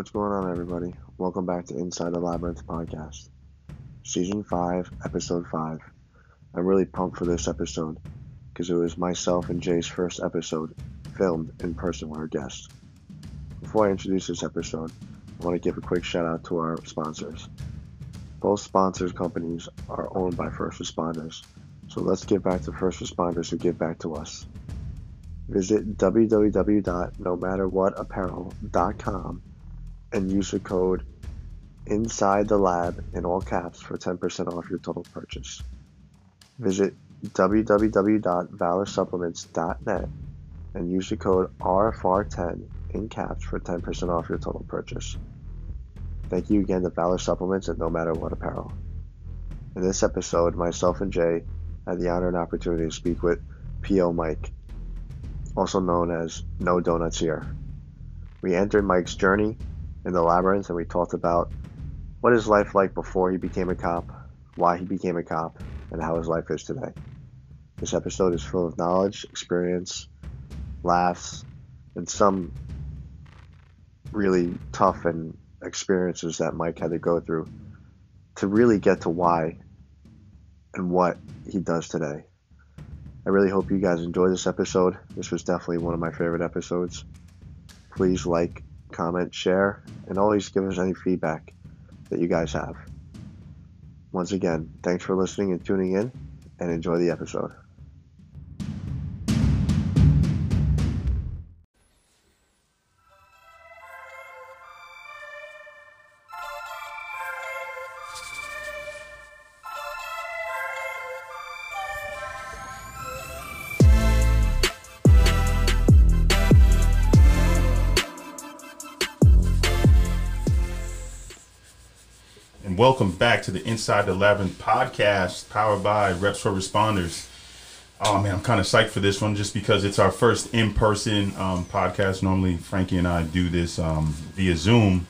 What's going on, everybody? Welcome back to Inside the Labyrinth podcast, season 5, episode 5. I'm really pumped for this episode because it was myself and Jay's first episode filmed in person with our guests. Before I introduce this episode, I want to give a quick shout out to our sponsors. Both sponsors companies are owned by first responders, so let's give back to first responders who give back to us. Visit www.nomatterwhatapparel.com and use the code inside the lab in all caps for 10% off your total purchase. Visit www.valorsupplements.net and use the code RFR10 in caps for 10% off your total purchase. Thank you again to Valor Supplements and No Matter What Apparel. In this episode, myself and Jay had the honor and opportunity to speak with P.O. Mike, also known as No Donuts Here. We entered Mike's journey in the labyrinth and we talked about what his life like before he became a cop, why he became a cop, and how his life is today. This episode is full of knowledge, experience, laughs, and some really tough and experiences that Mike had to go through to really get to why and what he does today. I really hope you guys enjoy this episode. This was definitely one of my favorite episodes. Please like, comment, share, and always give us any feedback that you guys have. Once again, thanks for listening and tuning in, and enjoy the episode. Back to the Inside the Labyrinth podcast, powered by Reps for Responders. Oh man, I'm kind of psyched for this one just because it's our first in-person um, podcast. Normally, Frankie and I do this um, via Zoom,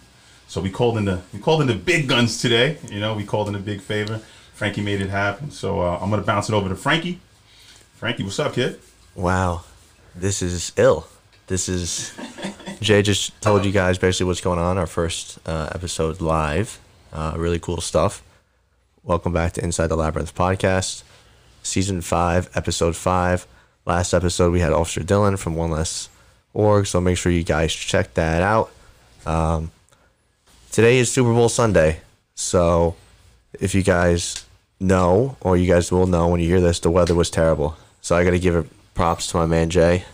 so we called in the we called in the big guns today. You know, we called in a big favor. Frankie made it happen, so uh, I'm gonna bounce it over to Frankie. Frankie, what's up, kid? Wow, this is ill. This is Jay just told you guys basically what's going on. Our first uh, episode live, uh, really cool stuff. Welcome back to Inside the Labyrinth podcast, season five, episode five. Last episode we had Officer Dylan from One Less Org, so make sure you guys check that out. Um, today is Super Bowl Sunday, so if you guys know, or you guys will know when you hear this, the weather was terrible. So I got to give it props to my man Jay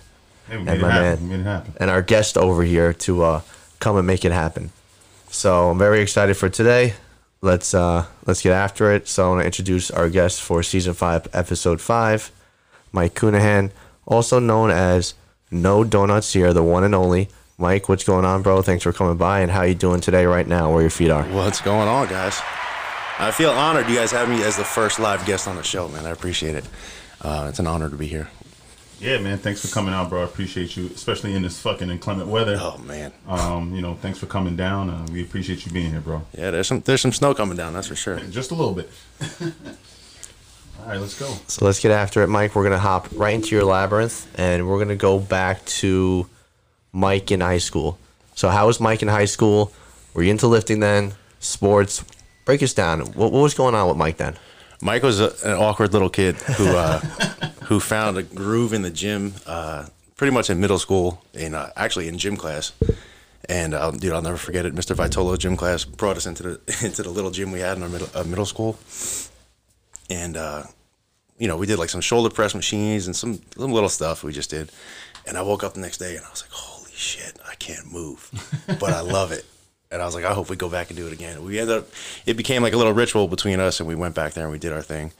Hey, and my happen. man We made it happen. and our guest over here to uh, come and make it happen. So I'm very excited for today. Let's uh, let's get after it. So I want to introduce our guest for season five, episode five, Mike Cunahan, also known as No Donuts here, the one and only. Mike, what's going on, bro? Thanks for coming by, and how you doing today, right now, where your feet are? What's going on, guys? I feel honored you guys have me as the first live guest on the show, man. I appreciate it. Uh, it's an honor to be here. Yeah, man. Thanks for coming out, bro. I appreciate you, especially in this fucking inclement weather. Oh man, Um, you know, thanks for coming down. Uh, we appreciate you being here, bro. yeah. There's some there's some snow coming down. That's for sure. Just a little bit. All right, let's go. So let's get after it, Mike. We're gonna hop right into your labyrinth, and we're gonna go back to Mike in high school. So, how was Mike in high school? Were you into lifting then? Sports? Break us down. What, what was going on with Mike then? Mike was a, an awkward little kid who uh, who found a groove in the gym, uh, pretty much in middle school, in uh, actually in gym class. And uh, dude, I'll never forget it. Mr. Vitolo gym class brought us into the into the little gym we had in our middle uh, middle school, and uh, you know we did like some shoulder press machines and some some little stuff we just did. And I woke up the next day and I was like, holy shit, I can't move, but I love it. And I was like, I hope we go back and do it again. We ended up, it became like a little ritual between us, and we went back there and we did our thing.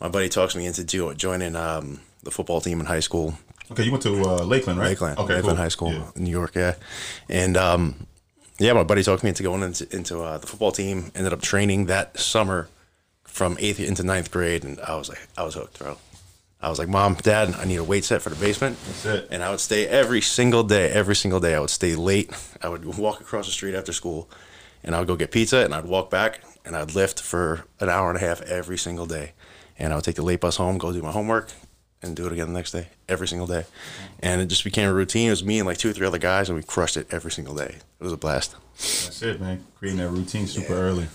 My buddy talks me into jo- joining um, the football team in high school, Okay, you went to uh, Lakeland, right? Lakeland, Okay, Lakeland cool. High School Yeah. in New York, yeah. And um, yeah, my buddy talked me into going into, into uh, the football team. Ended up training that summer from eighth into ninth grade, and I was like, I was hooked, bro. I was like, Mom, Dad, I need a weight set for the basement. That's it. And I would stay every single day, every single day. I would stay late. I would walk across the street after school, and I would go get pizza, and I'd walk back, and I'd lift for an hour and a half every single day. And I would take the late bus home, go do my homework, and do it again the next day, every single day. And it just became a routine. It was me and like two or three other guys, and we crushed it every single day. It was a blast. That's it, man. Creating that routine super early.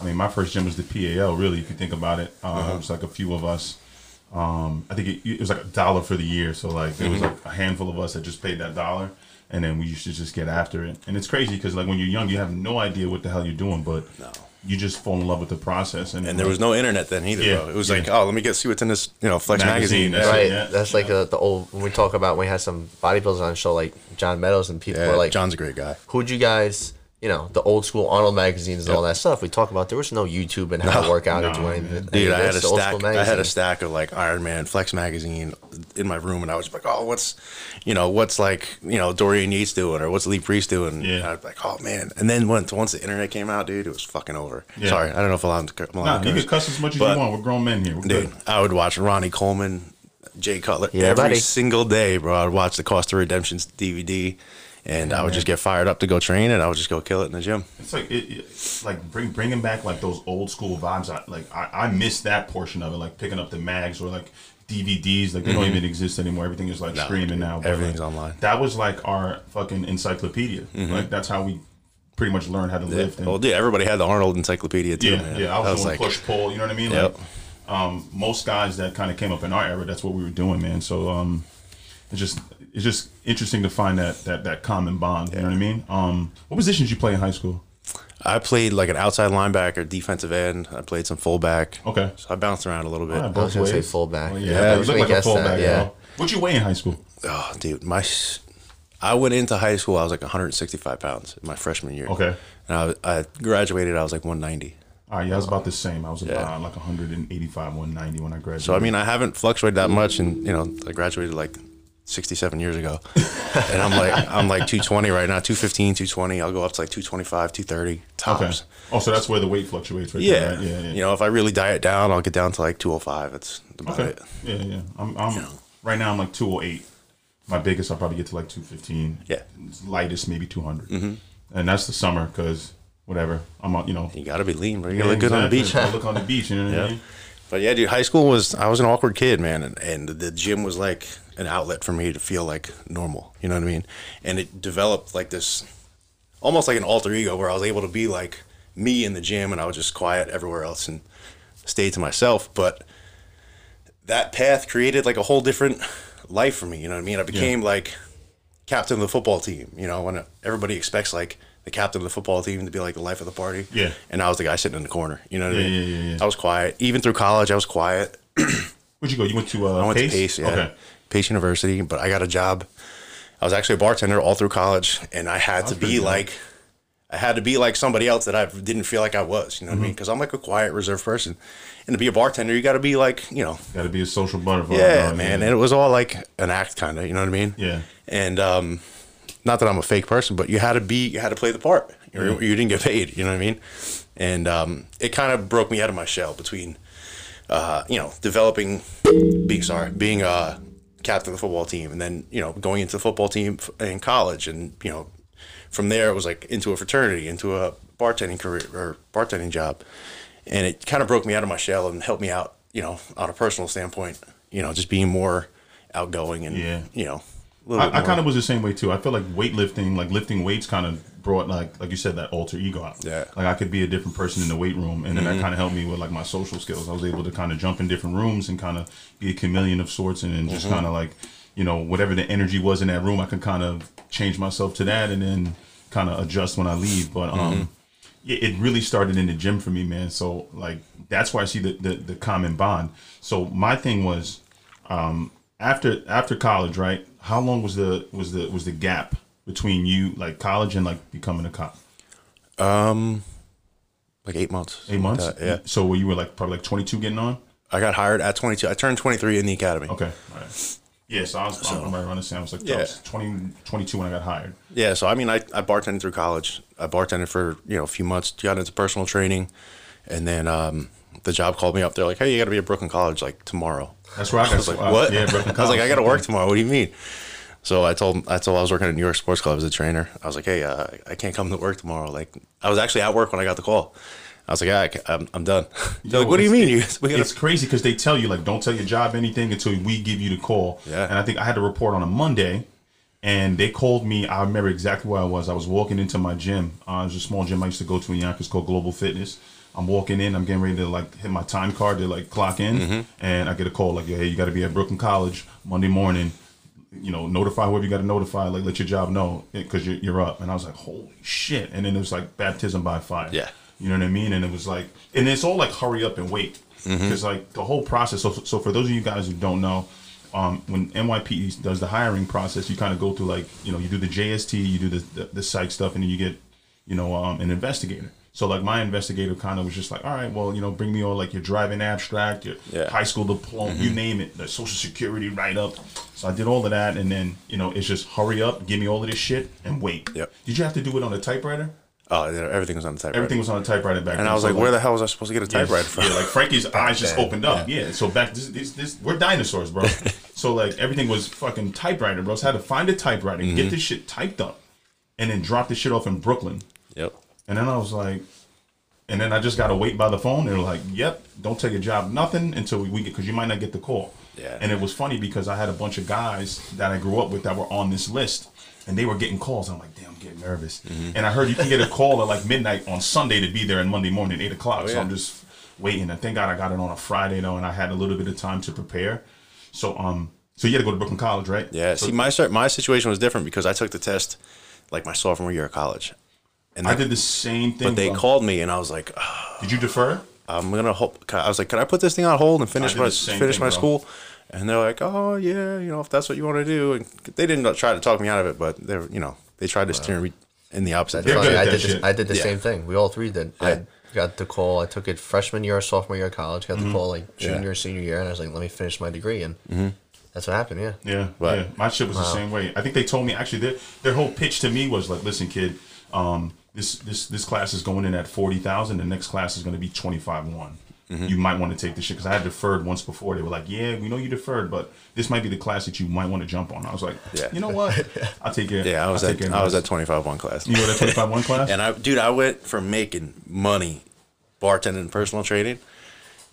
I mean, my first gym was the PAL. Really, if you think about it, uh, Uh-huh. it was like a few of us. Um, I think it, it was like a dollar for the year. So like there was Mm-hmm. like a handful of us that just paid that dollar, and then we used to just get after it. And it's crazy because like when you're young, you have no idea what the hell you're doing, but No. You just fall in love with the process. And, And there was no internet then either. Yeah, bro. It was yeah. like, oh, let me get see what's in this, you know, Flex Magazine, magazine. that's Yeah. it. Right. yeah, That's like uh the old when we talk about when we had some bodybuilders on the show like John Meadows and people Yeah, were like, John's a great guy. who'd you guys, you know, the old school Arnold magazines and all that stuff. We talk about there was no YouTube and how to work out or no, do anything. Dude, I had a It's the old stack. I had a stack of like Iron Man Flex magazine in my room, and I was like, "Oh, what's, you know, what's like, you know, Dorian Yates doing, or what's Lee Priest doing?" Yeah. And I was like, "Oh man!" And then once once the internet came out, dude, it was fucking over. Yeah. Sorry, I don't know if I'm allowed to. I'm allowed Nah, to you can cuss as much as But- you want. We're grown men here. We're Dude, good. I would watch Ronnie Coleman, Jay Cutler Yeah, every buddy. single day, bro. I'd watch the Cost of Redemption's DVD, and I would just get fired up to go train, and I would just go kill it in the gym. It's like it, it- like bring bringing back like those old school vibes. I like I, I miss that portion of it, like picking up the mags or like DVDs. Like they don't even exist anymore. Everything is like Mm-hmm. No, streaming now. everything's like, online. That was like our fucking encyclopedia. Like that's how we pretty much learned how to lift. And, Well, dude, everybody had the Arnold Encyclopedia too, yeah, man. yeah. I That was, doing push pull. You know what I mean? Yep. Like, um, most guys that kind of came up in our era, that's what we were doing, man. So um, it's just it's just interesting to find that that that common bond. You know what I mean? Um, what positions you play in high school? I played like an outside linebacker, defensive end. I played some fullback. Okay. So I bounced around a little bit. Yeah, I was both gonna say ways. fullback. Oh, Yeah, yeah, I you look like a guess that, fullback. yeah. bro. What'd you weigh in high school? Oh, dude, my I went into high school. I was like 165 pounds in my freshman year. Okay. And I, I graduated. I was like 190. All right, yeah, I was about the same. I was Yeah. about like 185, 190 when I graduated. So I mean, I haven't fluctuated that much, and you know, I graduated like 67 years ago, and I'm like I'm like 220 right now, 215, 220. I'll go up to like 225, 230 tops. okay. Oh, so that's where the weight fluctuates, right? Yeah. There, right? yeah, yeah. You know, if I really diet down, I'll get down to like 205. That's about okay. it. Yeah, yeah. I'm, I'm right now. I'm like 208. My biggest, I'll probably get to like 215. Yeah. Lightest, maybe 200. Mm-hmm. And that's the summer because whatever. I'm, on, you know. You gotta be lean, bro. You gotta look good on the beach. I look on the beach. You know what I Yeah. mean? But yeah, dude, high school was I was an awkward kid, man, and, and the gym was like an outlet for me to feel like normal. You know what I mean? And it developed like this, almost like an alter ego, where I was able to be like me in the gym, and I was just quiet everywhere else and stay to myself. But that path created like a whole different life for me. You know what I mean? I became like captain of the football team. You know, when everybody expects like the captain of the football team to be like the life of the party. Yeah. And I was the guy sitting in the corner. You know what I Yeah, mean? yeah, yeah, yeah. I was quiet. Even through college, I was quiet. Where'd you go? You went to uh, I went Pace? to Pace, yeah. Okay. Pace University, but I got a job. I was actually a bartender all through college, and I had to be like, I had to be like somebody else that I didn't feel like I was. You know what Mm-hmm. I mean? Because I'm like a quiet, reserved person, and to be a bartender, you got to be like, you know, Got to be a social butterfly. yeah, man. And it was all like an act, kind of. You know what I mean? Yeah. And um, not that I'm a fake person, but you had to be, you had to play the part. You, Mm-hmm. you didn't get paid. You know what I mean? And um, it kind of broke me out of my shell between, uh, you know, developing, being sorry, being a captain of the football team, and then you know going into the football team in college, and you know, from there it was like into a fraternity, into a bartending career or bartending job, and it kind of broke me out of my shell and helped me out, you know, on a personal standpoint, you know, just being more outgoing and Yeah. you know. a little bit I, I kind of was the same way too. I feel like weightlifting, like lifting weights, kind of brought like like you said that alter ego out. Yeah. Mm-hmm. Like I could be a different person in the weight room, and then that kind of helped me with like my social skills. I was able to kind of jump in different rooms and kind of be a chameleon of sorts, and then just Mm-hmm. kind of like you know whatever the energy was in that room, I could kind of change myself to that, and then kind of adjust when I leave. But um. Mm-hmm. It really started in the gym for me, man. So like that's why I see the, the, the common bond. So my thing was um, after after college, right? How long was the was the was the gap between you like college and like becoming a cop? Um, like eight months. Eight months. Uh, yeah. So were you were like probably like twenty two getting on? I got hired at 22. I turned 23 in the academy. Okay. All right. Yeah, so I was I'm right around the same. I was like, Yeah. I was 20, 22 when I got hired. Yeah, so I mean, I, I bartended through college. I bartended for you know a few months, got into personal training, and then um, the job called me up. They're like, "Hey, you got to be at Brooklyn College like tomorrow." That's right. I was like, "What?" Yeah, Brooklyn I was like, "I got to work tomorrow." What do you mean? So I told I told I was working at New York Sports Club as a trainer. I was like, "Hey, uh, I can't come to work tomorrow." Like I was actually at work when I got the call. I was like, "Ah, I I'm, I'm done. They're like, what do you mean? You, gotta, It's crazy because they tell you like don't tell your job anything until we give you the call. Yeah. And I think I had to report on a Monday, and they called me. I remember exactly where I was. I was walking into my gym. Uh, was a small gym I used to go to in Yonkers called Global Fitness. I'm walking in. I'm getting ready to like hit my time card to like clock in, Mm-hmm. and I get a call like, "Hey, you got to be at Brooklyn College Monday morning." You know, notify whoever you got to notify. Like, let your job know because you're, you're up. And I was like, "Holy shit!" And then it was like baptism by fire. Yeah. You know what I mean? And it was like, and it's all like hurry up and wait because like the whole process. So, so for those of you guys who don't know, um, when NYP does the hiring process, you kind of go through like you know you do the JST, you do the the, the psych stuff, and then you get you know um, an investigator. So like my investigator kind of was just like, all right, well you know bring me all like your driving abstract, your Yeah. high school diploma, you name it, the social security write up. So I did all of that, and then you know it's just hurry up, give me all of this shit, and wait. Yep. Did you have to do it on a typewriter? oh, yeah, everything was on the typewriter. Everything was on a typewriter back and then. I was So, like, where the hell was I supposed to get a typewriter from? yeah, like Frankie's eyes just opened up. Yeah. So back this, this this we're dinosaurs, bro. so like everything was fucking typewriter, bro. So I had to find a typewriter, Mm-hmm. get this shit typed up, and then drop this shit off in Brooklyn. Yep. And then I was like, and then I just gotta wait by the phone. They're like, "Yep, don't take a job, nothing until we, get because you might not get the call." Yeah. And it was funny because I had a bunch of guys that I grew up with that were on this list, and they were getting calls. I'm like, "Damn, I'm getting nervous." Mm-hmm. And I heard you can get a call at like midnight on Sunday to be there and Monday morning, eight o'clock. So Oh, yeah. I'm just waiting. And thank God I got it on a Friday though, and I had a little bit of time to prepare. So um, so you had to go to Brooklyn College, right? Yeah. So See, my my situation was different because I took the test like my sophomore year of college, and I they, did the same thing. but they bro. called me and I was like, "Ah, Did you defer? I'm gonna hold. I was like, can I put this thing on hold and finish my finish thing, my bro. school? And they're like, oh yeah, you know, if that's what you want to do. And they didn't try to talk me out of it, but they're, you know, they tried to steer me in the opposite They're direction. good I did. This. I did the Yeah. same thing. We all three did. Yeah. I got the call. I took it freshman year, sophomore year of college. Got Mm-hmm. the call like Yeah. junior, senior year, and I was like, let me finish my degree, and that's what happened. Yeah. Yeah, Right. yeah. My shit was the same way. I think they told me actually their their whole pitch to me was like, listen, kid, um, this this this class is going in at forty thousand. The next class is going to be twenty five one. Mm-hmm. You might want to take this shit because I had deferred once before. They were like, yeah, we know you deferred, but this might be the class that you might want to jump on. I was like, Yeah. you know what? I'll take it. Yeah, I was I'll at. I was at 25 one class. You were at twenty five one class. And I, dude, I went from making money, bartending, and personal training,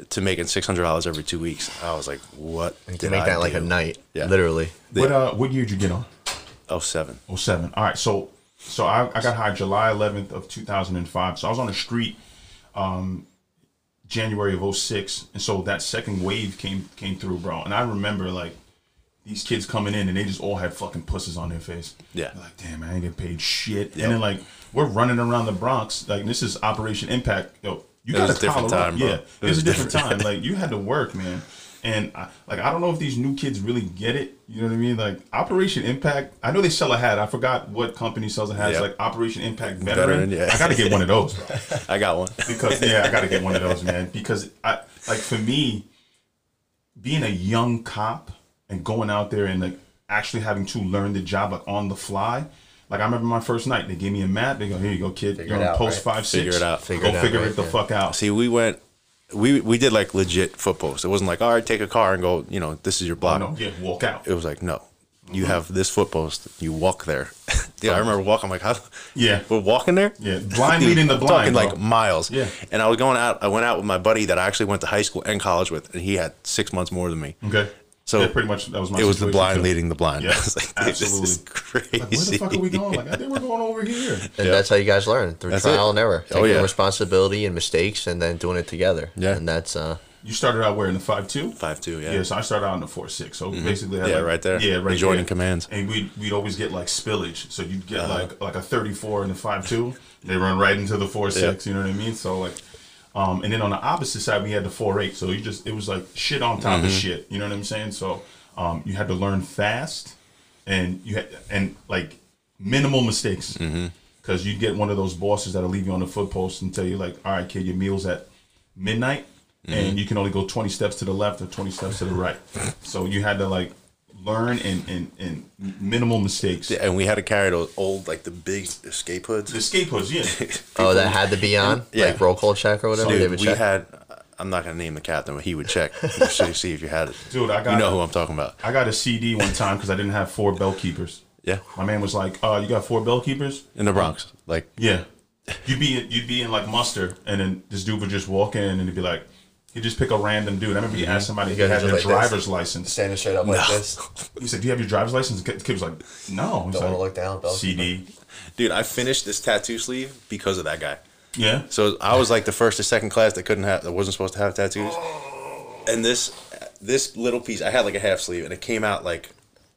to making six hundred dollars every two weeks. I was like, what? To did make I that like a night, Yeah. literally. what uh, what year did you get on? Oh seven. Oh seven. All right. So so I, I got hired July 11th of 2005. So I was on the street um, January of 06. And so that second wave came came through, bro. And I remember like these kids coming in and they just all had fucking pussies on their face. Yeah. Like, damn, I ain't getting paid shit. Yep. And then like we're running around the Bronx. Like this is Operation Impact. Yo, you It was got a different time, bro. Yeah. It It was was a different different. time. Like you had to work, man. And I, like I don't know if these new kids really get it. You know what I mean? Like Operation Impact. I know they sell a hat. I forgot what company sells a hat. It's like Operation Impact Veteran. Veteran, yeah. I got to get one of those, bro. I got one. Because yeah, I got to get one of those, man. Because I like for me, being a young cop and going out there and like actually having to learn the job like on the fly. Like I remember my first night, they gave me a map. They go, "Here you go, kid. Figure You're on out, post right? five six. Figure it out. Figure go it out, figure right? it the Yeah. fuck out." See, we went. We we did like legit foot posts. It wasn't like, all right, take a car and go. You know, this is your block. no, yeah, walk out. It was like, no, you uh-huh. have this footpost. You walk there. yeah, I uh-huh. remember walking. I'm like, how? Yeah. we're walking there. Yeah, blind leading the blind. talking bro. like miles. Yeah. And I was going out. I went out with my buddy that I actually went to high school and college with, and he had six months more than me. Okay. So yeah, pretty much that was my. It was the blind too. leading the blind. Yeah, I was like, absolutely. this is crazy. Like, where the fuck are we going? Like, I think we're going over here. And that's how you guys learn through That's trial it. and error, Oh, taking yeah. responsibility and mistakes, and then doing it together. Yeah. And that's uh, You started out where in the five two. Five two, yeah. Yeah, so I started out in the four six. So basically, had Yeah, like- right there. Yeah, right Adjoining there. commands. And we'd we'd always get like spillage. So you'd get Uh-huh. like like a thirty four and the five two. They run right into the four six. You know what I mean? So like, um, and then on the opposite side we had the four eight. So you just it was like shit on top Mm-hmm. of shit. You know what I'm saying? So um, you had to learn fast, and you had and like minimal mistakes. Mm-hmm. Because you'd get one of those bosses that'll leave you on the foot post and tell you like, all right, kid, your meal's at midnight, Mm-hmm. and you can only go 20 steps to the left or 20 steps to the right. so you had to like learn and and, and minimal mistakes. And we had to carry those old, like the big escape hoods. The escape hoods, yeah. oh, that had to be on, Yeah. like roll call check or whatever. they Dude, would we check. had. I'm not gonna name the captain, but he would check to see- see if you had it. Dude, I got You know who I'm talking about. I got a CD one time because I didn't have four bell keepers. Yeah, My man was like, "Uh, you got four bell keepers?" in the Bronx. Like, Yeah. you'd be you'd be in like muster, and then this dude would just walk in, and he'd be like, he'd just pick a random dude. I remember he asked mm-hmm. somebody if You they guys had their like this? driver's license. Standing straight up like this. He said, "Do you have your driver's license?" The kid was like, "No." He's Don't wanna like, look down, Bill. CD. Dude, I finished this tattoo sleeve because of that guy. Yeah. So I was like the first or second class that couldn't have that wasn't supposed to have tattoos. Oh. And this this little piece, I had like a half sleeve, and it came out like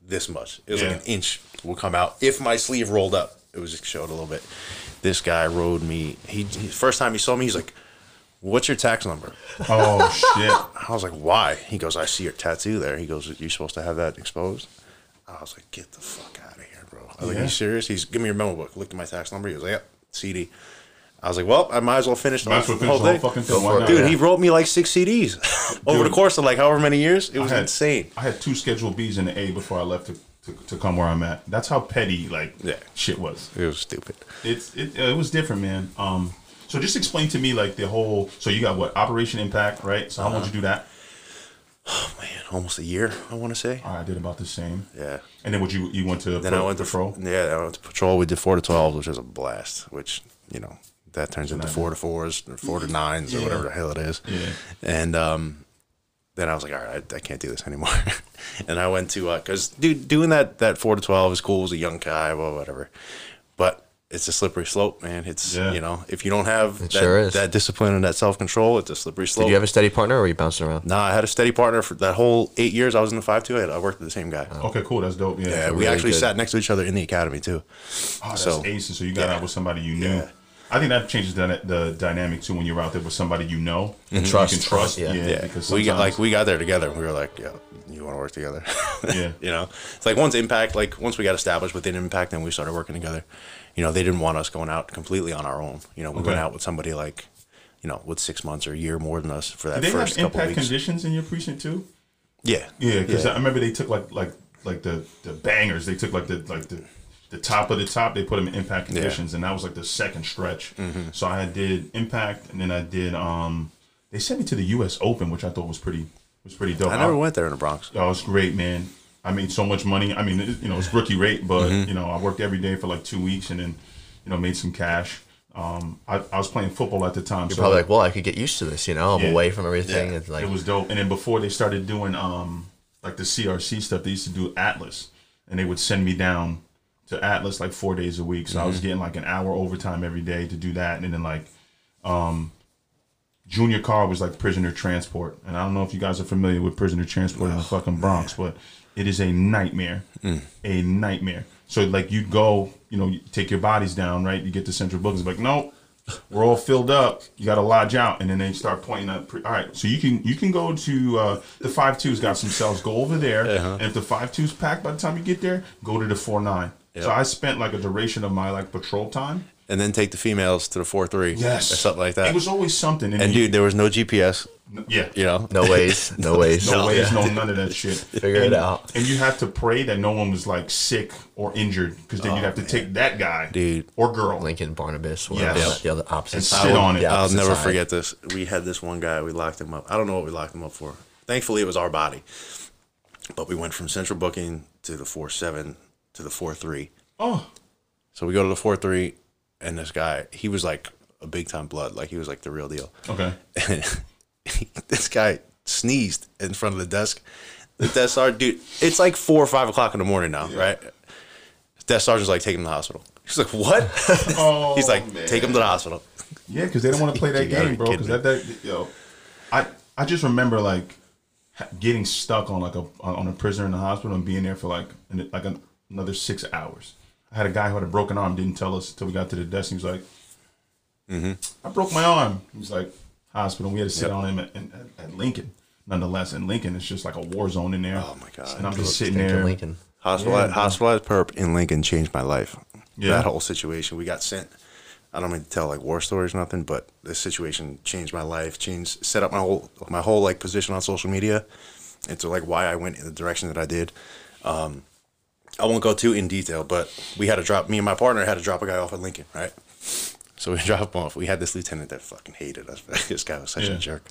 this much. It was Yeah. like an inch will come out if my sleeve rolled up. It was just showed a little bit. This guy rode me. He, he first time he saw me, he's like, "What's your tax number?" Oh shit. I was like, "Why?" He goes, "I see your tattoo there." He goes, "You're supposed to have that exposed." I was like, "Get the fuck out of here, bro!" I was like, Yeah. "You serious?" He's, "Give me your memo book." Looked at my tax number. He was like, "Yep, CD." I was like, "Well, I might as well finish Might as well the whole the whole thing." fucking thing. Why for Dude, he wrote me like six CDs over the course of like however many years. It was I had- insane. I had two scheduled B's and an A before I left to, to, to come where I'm at. That's how petty like Yeah. shit was. It was stupid. It's it, it was different, man. Um, so just explain to me like the whole. So you got what Operation Impact, right? So how long did you do that? Oh man, almost a year, I want to say. I did about the same. Yeah. And then what you you went to Then pro- I went to patrol. Yeah, I went to patrol. We did four to twelve, which was a blast. Which you know that turns into four to fours, or four to nines, or whatever the hell it is. Yeah. And um, then I was like, all right, I, I can't do this anymore. and I went to because dude, doing that that four to twelve is cool as a young guy, well, whatever. But it's a slippery slope, man. It's Yeah. you know if you don't have that, sure that discipline and that self control, it's a slippery slope. Did you have a steady partner or were you bouncing around? No, I had a steady partner for that whole eight years. I was in the five two. I, I worked with the same guy. Oh. Okay, cool. That's dope. Yeah. yeah, So we really actually good. sat next to each other in the academy too. Oh, that's So- ace. So you got yeah. out with somebody you knew. Yeah. I think that changes the, the dynamic too when you're out there with somebody you know and trust. You can trust. Yeah. Yeah. Yeah, Because we got like we got there together. and We were like, yeah, you want to work together? Yeah. you know, it's like once Impact, like once we got established within Impact, then we started working together. You know, they didn't want us going out completely on our own. You know, we Okay. went out with somebody like, you know, with six months or a year more than us for that Did they first have couple impact weeks. conditions in your precinct too? yeah, Yeah, because I remember they took like like like the the bangers. They took like the like the the top of the top. They put them in impact conditions, and that was like the second stretch. Mm-hmm. So I did impact, and then I did. um They sent me to the U.S. Open, which I thought was pretty was pretty dope. I never went there in the Bronx. Oh, it's great, man. I made so much money. I mean, it, you know, it's rookie rate, but Mm-hmm. you know, I worked every day for like two weeks, and then you know, made some cash. Um, I, I was playing football at the time, You're so probably like, well, I could get used to this, you know? I'm Yeah. away from everything. Yeah. It's like, it was dope. And then before they started doing um like the CRC stuff, they used to do Atlas, and they would send me down to Atlas like four days a week. So I was getting like an hour overtime every day to do that, and then like um junior car was like prisoner transport, and I don't know if you guys are familiar with prisoner transport in the fucking Bronx, but it is a nightmare, a nightmare. So like you'd go, you know, you take your bodies down, right? You get to central bookings, like nope, we're all filled up. You got to lodge out, and then they start pointing up. Pre- all right, so you can you can go to uh, the five two's got some cells. Go over there, and if the five two's packed by the time you get there, go to the four nine. So I spent like a duration of my like patrol time. And then take the females to the four three, or something like that. It was always something. and then dude, there was no GPS. You, yeah, You know, no ways, no ways. no No. ways, no none of that shit. Figure it out. And you have to pray that no one was like sick or injured, because then you'd have to oh, take that guy, Dude. or girl, Lincoln, Barnabas, whatever. Yes. The other opposite And side. sit on it. I'll never side. forget this. We had this one guy. We locked him up. I don't know what we locked him up for. Thankfully, it was our body. But we went from central booking to the four seven to the four three. oh, So we go to the four three, and this guy, he was like a big time blood. Like he was like the real deal. okay, And this guy sneezed in front of the desk. The desk sergeant, dude, it's like four or five o'clock in the morning now, right? Desk sergeant's like, take him to the hospital. He's like, what? oh, He's like, man. take him to the hospital. Yeah, because they don't want to play that game, bro. Because that, that, yo, I, I just remember like getting stuck on like a on a prisoner in the hospital and being there for like an, like an, another six hours. I had a guy who had a broken arm, didn't tell us until we got to the desk. He was like, Mm-hmm. "I broke my arm." He was like, "Hospital." We had to sit on him at, at, at Lincoln. Nonetheless, in Lincoln, it's just like a war zone in there. Oh, my God. And I'm just sitting Lincoln, there. Lincoln. Hospitalized, Yeah, hospitalized perp in Lincoln changed my life. Yeah. That whole situation. We got sent. I don't mean to tell like war stories, or nothing, but this situation changed my life. Changed, set up my whole my whole like position on social media, into like why I went in the direction that I did. Um, I won't go too in detail, but we had to drop. Me and my partner had to drop a guy off at Lincoln, right? So we dropped him off. We had this lieutenant that fucking hated us. this guy was such Yeah. a jerk.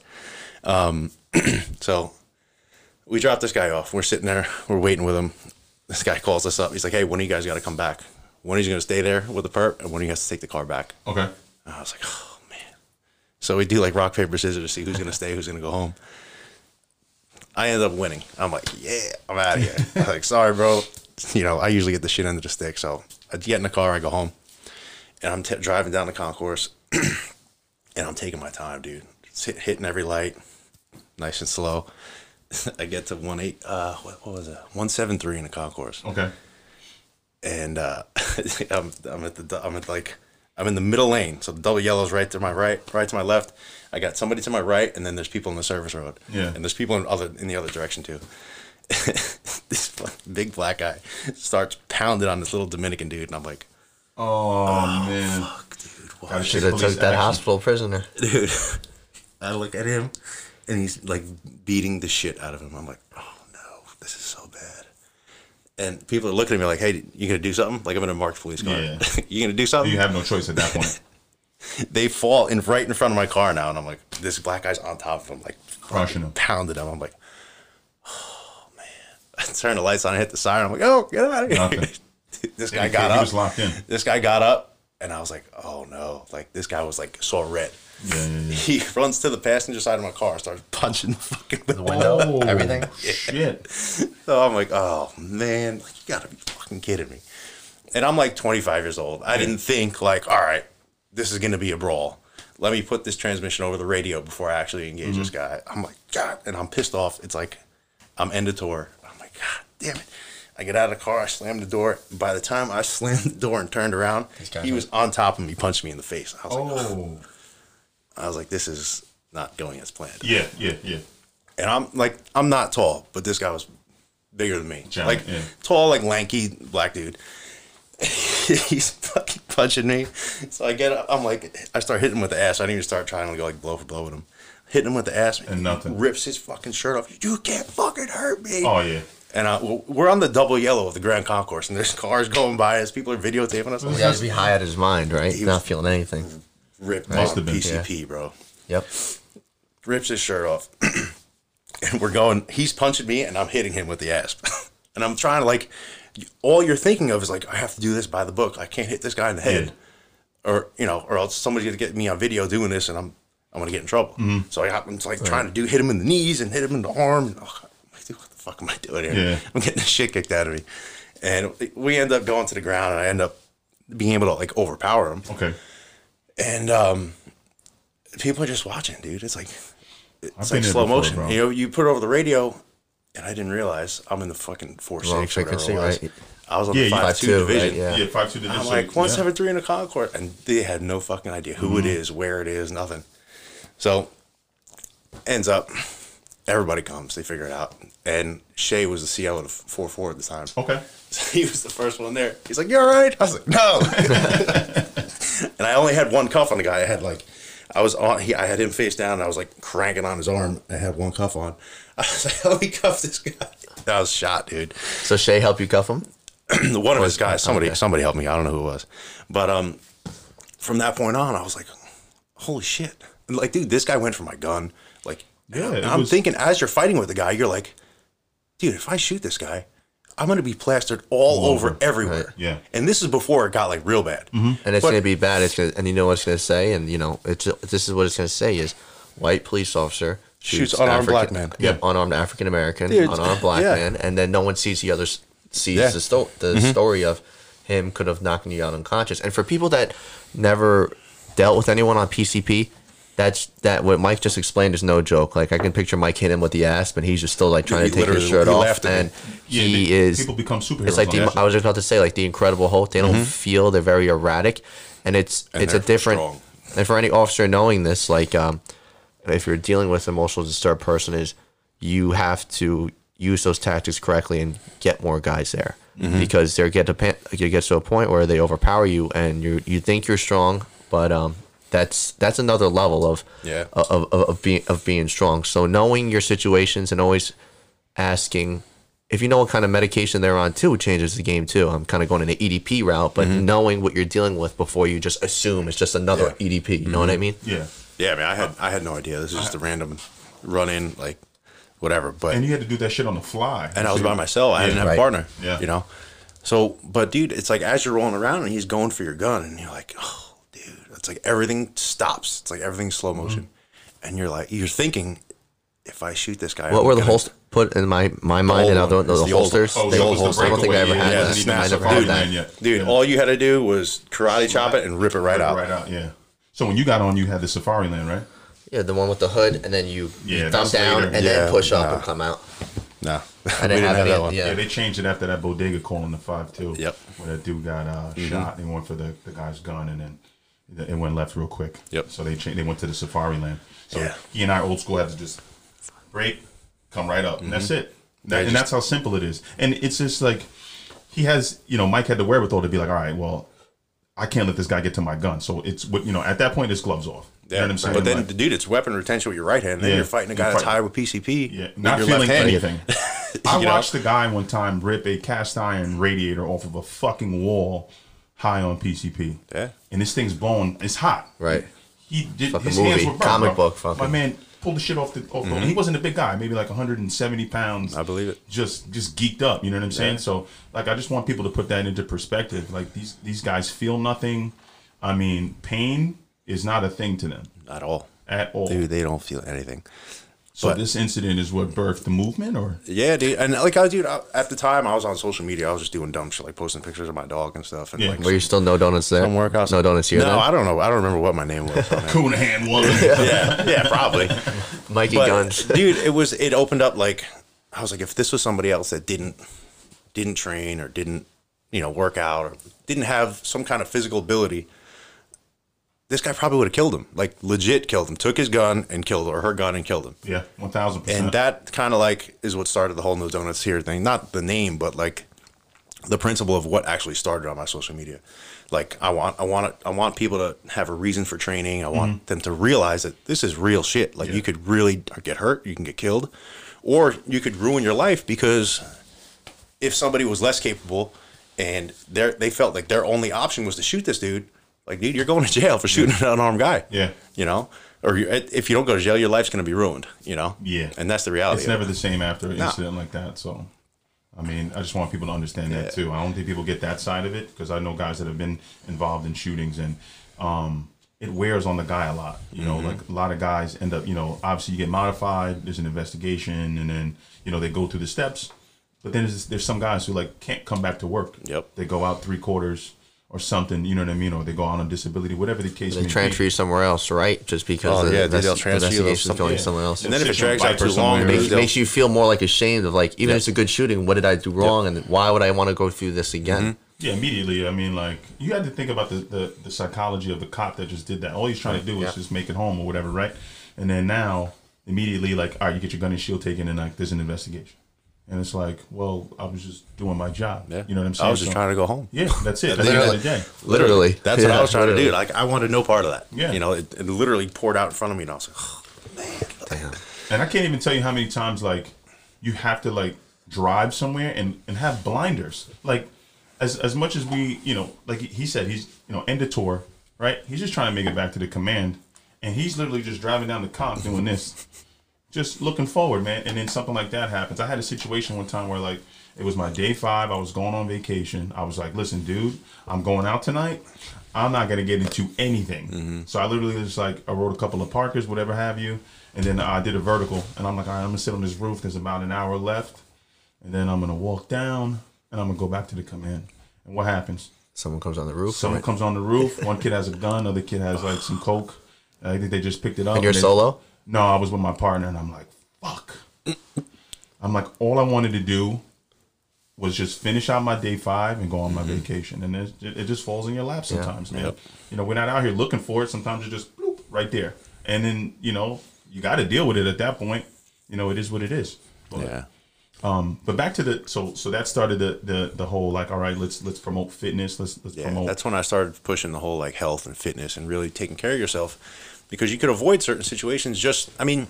Um, so we dropped this guy off. We're sitting there. We're waiting with him. This guy calls us up. He's like, "Hey, when are you guys got to come back? When are you going to stay there with the perp, and when are you guys to take the car back?" Okay. And I was like, oh man. So we do like rock paper scissors to see who's gonna stay, who's gonna go home. I ended up winning. I'm like, yeah, I'm out of here. I'm like, sorry, bro. You know, I usually get the shit under the stick. So I get in the car, I go home, and I'm t- driving down the concourse, and I'm taking my time, dude. Hit, hitting every light, nice and slow. I get to one eight. Uh, what, what was it? One seven three in the concourse Okay. and uh, I'm, I'm at the I'm at like I'm in the middle lane, so the double yellow's right to my right, right to my left. I got somebody to my right, and then there's people in the service road. Yeah. and there's people in other in the other direction too. this big black guy starts pounding on this little Dominican dude, and I'm like, Oh, oh, man. "Fuck, dude, why Gotta Should have took that action. hospital prisoner. dude. I look at him, and he's like beating the shit out of him. I'm like, oh no, this is so bad. And people are looking at me like, hey, you gonna do something? Like I'm in a marked police car. Yeah. you gonna do something? You have no choice at that point. they fall in right in front of my car now, and I'm like, this black guy's on top of him, like Crushing him. pounded him. I'm like, oh man. I turn the lights on and hit the siren. I'm like, oh, get out of here. Nothing. this guy got he up. was locked in. This guy got up, and I was like, oh no. Like this guy was like saw red. Yeah, yeah, yeah. He runs to the passenger side of my car, starts punching the fucking window. Window, everything. Shit. So I'm like, oh man, like, you gotta be fucking kidding me. And I'm like 25 years old. I didn't think like, all right, this is gonna be a brawl. Let me put this transmission over the radio before I actually engage this mm-hmm. guy. I'm like, God, and I'm pissed off. It's like, I'm end of tour. I'm like, God damn it. I get out of the car, I slam the door. By the time I slammed the door and turned around, he was on top of me, punched me in the face. I was like, Oh. I was like, this is not going as planned. Yeah, yeah, yeah. And I'm like, I'm not tall, but this guy was bigger than me. Giant, like yeah. tall, like lanky black dude. He's fucking punching me. So I get up, I'm like, I start hitting him with the asp. I didn't even start trying to go like blow for blow with him. Hitting him with the asp. And nothing. Rips his fucking shirt off. You can't fucking hurt me. Oh, yeah. And uh, well, we're on the double yellow of the Grand Concourse, and there's cars going by as people are videotaping us. I'm He like, has to be high at his mind, right? He Not feeling anything. Ripped Must on have been, PCP, bro. Yep. rips his shirt off, and we're going. He's punching me, and I'm hitting him with the asp, and I'm trying to like. All you're thinking of is like, I have to do this by the book. I can't hit this guy in the head, or you know, or else somebody's gonna get me on video doing this, and I'm I'm gonna get in trouble. So I, I'm like trying to do hit him in the knees and hit him in the arm. And, oh, I'm like, dude, what the fuck am I doing here? Yeah. I'm getting the shit kicked out of me, and we end up going to the ground, and I end up being able to like overpower him Okay. and um, people are just watching, dude. It's like I've like slow before, motion. bro. You know, you put it over the radio, and I didn't realize I'm in the fucking four Wrong six or whatever frequency, it was. right? I was on Yeah, the you- five two 5'2", division. right? Yeah. Yeah, five two division. I'm like one yeah. seven three in the Concourse, and they had no fucking idea who Mm-hmm. it is, where it is, nothing. So ends up, everybody comes, they figure it out, and Shay was the CO of four four at the time. Okay. So he was the first one there. He's like, "You all right?" I was like, "No." and I only had one cuff on the guy. I had like, I was on. He, I had him face down. and I was like cranking on his arm. I had one cuff on. I was like, "Let me cuff this guy." That was shot, dude. So Shay helped you cuff him? one of his guys, somebody, okay. somebody helped me. I don't know who it was, but um, from that point on, I was like, "Holy shit!" Like, dude, this guy went for my gun. Like, Yeah, and I'm was- thinking as you're fighting with the guy, you're like, dude, if I shoot this guy, I'm gonna be plastered all, All over, over. everywhere. Right, yeah. And this is before it got like real bad. And it's But- gonna be bad. It's gonna, and you know what it's gonna say, and you know it's this is what it's gonna say is white police officer Shoots unarmed African- black man. Yep, unarmed African American, unarmed black yeah. man, and then no one sees the other sees Yeah. Mm-hmm. the sto- the story of him could have knocked you out unconscious. And for people that never dealt with anyone on PCP. That's that. What Mike just explained is no joke. Like I can picture Mike hitting him with the asp, and he's just still like trying He to take his shirt off, laughed at me. and Yeah, he is. people become superheroes It's like the, I was just about to say like the Incredible Hulk. They don't feel. They're very erratic, and it's Mm-hmm. And it's a different. strong. And for any officer knowing this, like um, if you're dealing with an emotional disturbed person, is you have to use those tactics correctly and get more guys there Mm-hmm. because they get to you get to a point where they overpower you and you you think you're strong, but um, that's that's another level of Yeah. of, of, of being of being strong. So knowing your situations and always asking if you know what kind of medication they're on too changes the game too. I'm kind of going in the EDP route, but mm-hmm. knowing what you're dealing with before you just assume it's just another Yeah. EDP. You know mm-hmm. what I mean? Yeah. Yeah, I mean, I had I had no idea. This is just a random run in, like whatever. But And you had to do that shit on the fly. and I was by myself. I Yeah. didn't have Right. a partner. Yeah. You know. So, but dude, it's like as you're rolling around and he's going for your gun, and you're like, oh, dude, it's like everything stops. It's like everything's slow motion, and you're like you're thinking, if I shoot this guy, What I'm were the holsters? Put in my my mind and other one. the, It's the the old- holsters. Oh, the that old was. I don't think I ever breakaway, had yeah, that. didn't even I never Safari had Man that. yet. Dude, Yeah. all you had to do was karate chop it and rip it right out. Right out, yeah. So when you got on, you had the Safariland, right? Yeah, the one with the hood, and then you, Yeah, you thumb down later. and Yeah, then push up nah. and come out. No, I we didn't didn't have have that one. Yeah. Yeah, they changed it after that bodega call in the five too. Yep. Where that dude got uh, shot. They went for the, the guy's gun and then it went left real quick. Yep. So they changed. They went to the Safariland. So Yeah. he and I old school had to just break, come right up, and that's mm-hmm. it. That, and just- that's how simple it is. And it's just like he has. You know, Mike had the wherewithal to be like, all right, well. I can't let this guy get to my gun, so it's what you know. At that point, his gloves off. You know Yeah, what I'm but then, Like, dude, it's weapon retention with your right hand. Then Yeah. you're fighting a guy that's high with PCP. Yeah, not feeling anything. I You know? watched a guy one time rip a cast iron radiator off of a fucking wall high on PCP. Yeah. And this thing's blown. It's hot. Right. He did Fucking his hands movie, were burnt, comic bro. book fucking- My man pulled the shit off the off the mm-hmm. He wasn't a big guy, maybe like 170 pounds. I believe it. Just just geeked up, you know what I'm saying? So like I just want people to put that into perspective. Like these these guys feel nothing. I mean, pain is not a thing to them At all. at all. Dude, they don't feel anything. So but- this incident is what birthed the movement or Yeah, dude. And like I dude, I, at the time I was on social media, I was just doing dumb shit like posting pictures of my dog and stuff and Yeah. like Were you still no donuts there? some workouts. No donuts here. No, then? I don't know. I don't remember what my name was. on it. Coonahan woman. yeah, yeah, probably. Mikey But, Guns. dude, it was it opened up like I was like, if this was somebody else that didn't didn't train or didn't you know work out or didn't have some kind of physical ability, this guy probably would have killed him, like legit killed him. Took his gun and killed or her gun and killed him. Yeah, one thousand percent. And that kind of like is what started the whole no donuts here thing. Not the name, but like the principle of what actually started on my social media. Like I want, I want, it, I want people to have a reason for training. I want mm-hmm. them to realize that this is real shit. Like Yeah. you could really get hurt, you can get killed, or you could ruin your life because if somebody was less capable and they they felt like their only option was to shoot this dude, like dude, you're going to jail for shooting an unarmed guy. Yeah. you know. Or you, if you don't go to jail, your life's going to be ruined. You know. Yeah. and that's the reality. it's it. never the same after an No. incident like that. So, I mean, I just want people to understand Yeah. that too. I don't think people get that side of it because I know guys that have been involved in shootings and um, it wears on the guy a lot. You Mm-hmm. know, like a lot of guys end up, you know, obviously you get modified. There's an investigation, and then you know they go through the steps. But then there's, there's some guys who like can't come back to work. Yep. They go out three quarters or something. You know what I mean? Or they go out on disability, whatever the case They may be. transfer you somewhere else, right? Just because Oh, the yeah, invest- they'll transfer you investigation is going yeah. somewhere else. And then if it Sit you drags out bike too long, it makes, makes you feel more like ashamed of like even Yeah. if it's a good shooting, what did I do wrong, and why would I want to go through this mm-hmm. again? Yeah, immediately. I mean, like you had to think about the, the, the psychology of the cop that just did that. All he's trying to do is Yeah. just make it home or whatever, right? And then now, immediately, like, all right, you get your gun and shield taken, and like, there's an investigation, and it's like, well, I was just doing my job. Yeah. You know what I'm saying? I was just So- trying to go home. Yeah, that's it. At the end of the day. Literally, That's what I was trying to do. Like I wanted no part of that. Yeah. You know, it, it literally poured out in front of me, and I was like, oh, Damn. And I can't even tell you how many times like you have to like drive somewhere and, and have blinders. Like as as much as we, you know, like he said, he's you know, end of tour, right? He's just trying to make it back to the command. And he's literally just driving down the comp doing this. Just looking forward, man. And then something like that happens. I had a situation one time where like it was my day five. I was going on vacation. I was like, listen, dude, I'm going out tonight. I'm not gonna get into anything. Mm-hmm. So I literally just like I wrote a couple of Parkers, whatever have you, and then I did a vertical. And I'm like, all right, I'm gonna sit on this roof. There's about an hour left, and then I'm gonna walk down, and I'm gonna go back to the command. And what happens? Someone comes on the roof. Someone right? comes on the roof. One kid has a gun. Other kid has like some coke. I think they just picked it up. and you're they- solo. No, I was with my partner, and I'm like, fuck. I'm like, all I wanted to do was just finish out my day five and go on my vacation, and it, it just falls in your lap sometimes, man. Yep. You know, we're not out here looking for it. Sometimes it's just bloop, right there, and then you know you got to deal with it at that point. You know, it is what it is. But, yeah. Um, but back to the so so that started the the the whole like, all right, let's let's promote fitness. Let's let's Yeah, promote. that's when I started pushing the whole like health and fitness and really taking care of yourself because you could avoid certain situations just I mean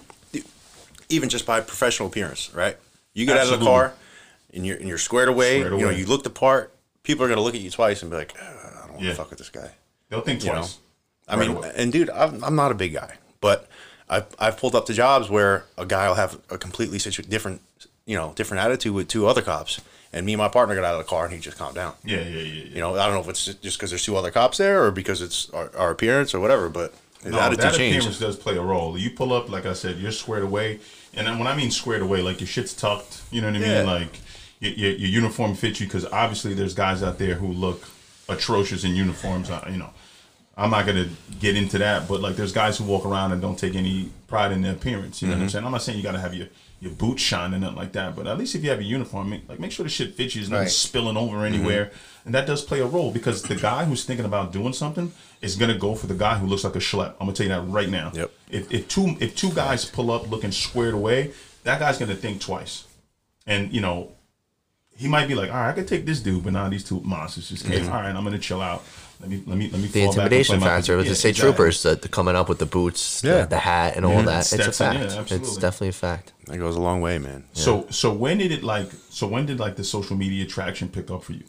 even just by professional appearance, right? You get out of the car and you're and you're squared away, Squared you know, away. you look the part, people are going to look at you twice and be like, I don't want to Yeah. fuck with this guy. They'll think you know. twice. I Right mean, away. and dude, I'm, I'm not a big guy, but I've, I've pulled up to jobs where a guy will have a completely situ- different, you know, different attitude with two other cops, And me and my partner got out of the car, and he just calmed down. Yeah, yeah, yeah. yeah. You know, I don't know if it's just because there's two other cops there, or because it's our, our appearance or whatever. But No, attitude that changed. appearance does play a role. You pull up, like I said, you're squared away, and then when I mean squared away, like your shit's tucked. You know what I mean? Yeah. Like your, your, your uniform fits you because obviously there's guys out there who look atrocious in uniforms. You know, I'm not gonna get into that, but like there's guys who walk around and don't take any pride in their appearance. You know Mm-hmm. what I'm saying? I'm not saying you gotta have your your boots shine and nothing like that, but at least if you have a uniform, make, like make sure the shit fits you, it's not Right. spilling over anywhere, mm-hmm. and that does play a role because the guy who's thinking about doing something is gonna go for the guy who looks like a schlep. I'm gonna tell you that right now. Yep. If if two if two guys pull up looking squared away, that guy's gonna think twice, and you know he might be like, all right, I could take this dude, but now these two monsters just came. Mm-hmm. All right, I'm gonna chill out. Let me let me let me. The fall back intimidation factor with yeah, the state exactly. troopers, the, the coming up with the boots, Yeah. the, the hat, and all mm-hmm. that. It's a Stetson, yeah, fact. it's definitely a fact. that goes a long way, man. So so when did it like? So when did like the social media traction pick up for you?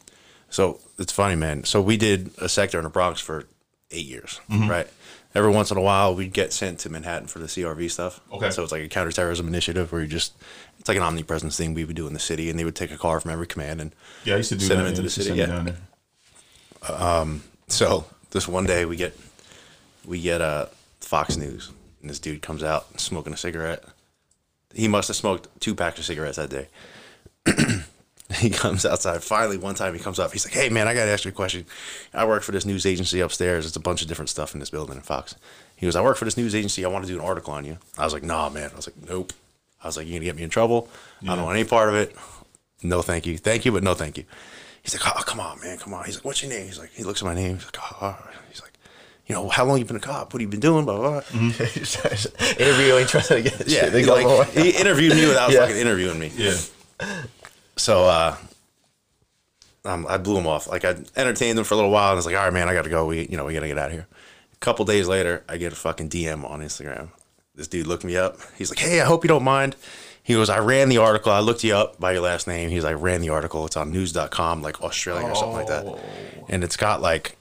So it's funny, man. So we did a sector in the Bronx for eight years, Mm-hmm. right? Every once in a while, we'd get sent to Manhattan for the CRV stuff. Okay. So it's like a counterterrorism initiative where you just, it's like an omnipresence thing we would do in the city, and they would take a car from every command. And Yeah, I used to do Send that. him into yeah, the I used to city, yeah. down there. Uh, um, so this one day we get, we get uh, Fox News, and this dude comes out smoking a cigarette. He must have smoked two packs of cigarettes that day. he comes outside. Finally, one time he comes up. He's like, "Hey, man, I got to ask you a question. I work for this news agency upstairs. It's a bunch of different stuff in this building in Fox." He goes, "I work for this news agency. I want to do an article on you." I was like, "Nah, man." I was like, "Nope." I was like, "You're gonna get me in trouble. I don't want any part of it. No, thank you. Thank you, but no, thank you." He's like, "Oh, come on, man, come on." He's like, "What's your name?" He's like, he looks at my name. He's like, "Oh, all right." he's like, "You know, how long you been a cop? What have you been doing?" Blah blah. blah. Interviewing, trying to get Yeah, shit to he, go like, away. he interviewed me without Yeah. fucking interviewing me. Yeah. So uh, um, I blew him off. Like I entertained him for a little while, and I was like, "All right, man, I got to go. We, you know, we got to get out of here." A couple days later, I get a fucking DM on Instagram. This dude looked me up. He's like, "Hey, I hope you don't mind." He goes, "I ran the article. I looked you up by your last name." He's like, "I ran the article. It's on news.com, like Australia or something like that." Oh. And it's got like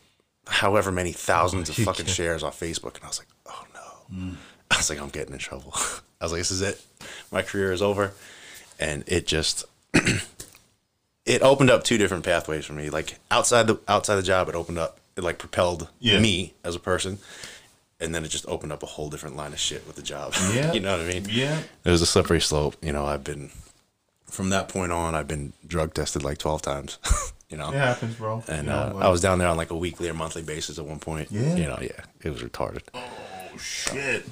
however many thousands of fucking shares on Facebook. And I was like, "Oh no." Mm. I was like, "I'm getting in trouble." I was like, "This is it. My career is over." And it just it opened up two different pathways for me. Like outside the outside the job, it opened up. It like propelled Yeah. me as a person, and then it just opened up a whole different line of shit with the job. Yeah. you know what I mean? Yeah. It was a slippery slope. You know, I've been from that point on. I've been drug tested like twelve times. you know, It happens, bro. and know, uh, I was down there on like a weekly or monthly basis at one point. Yeah. you know, yeah, it was retarded. Oh shit.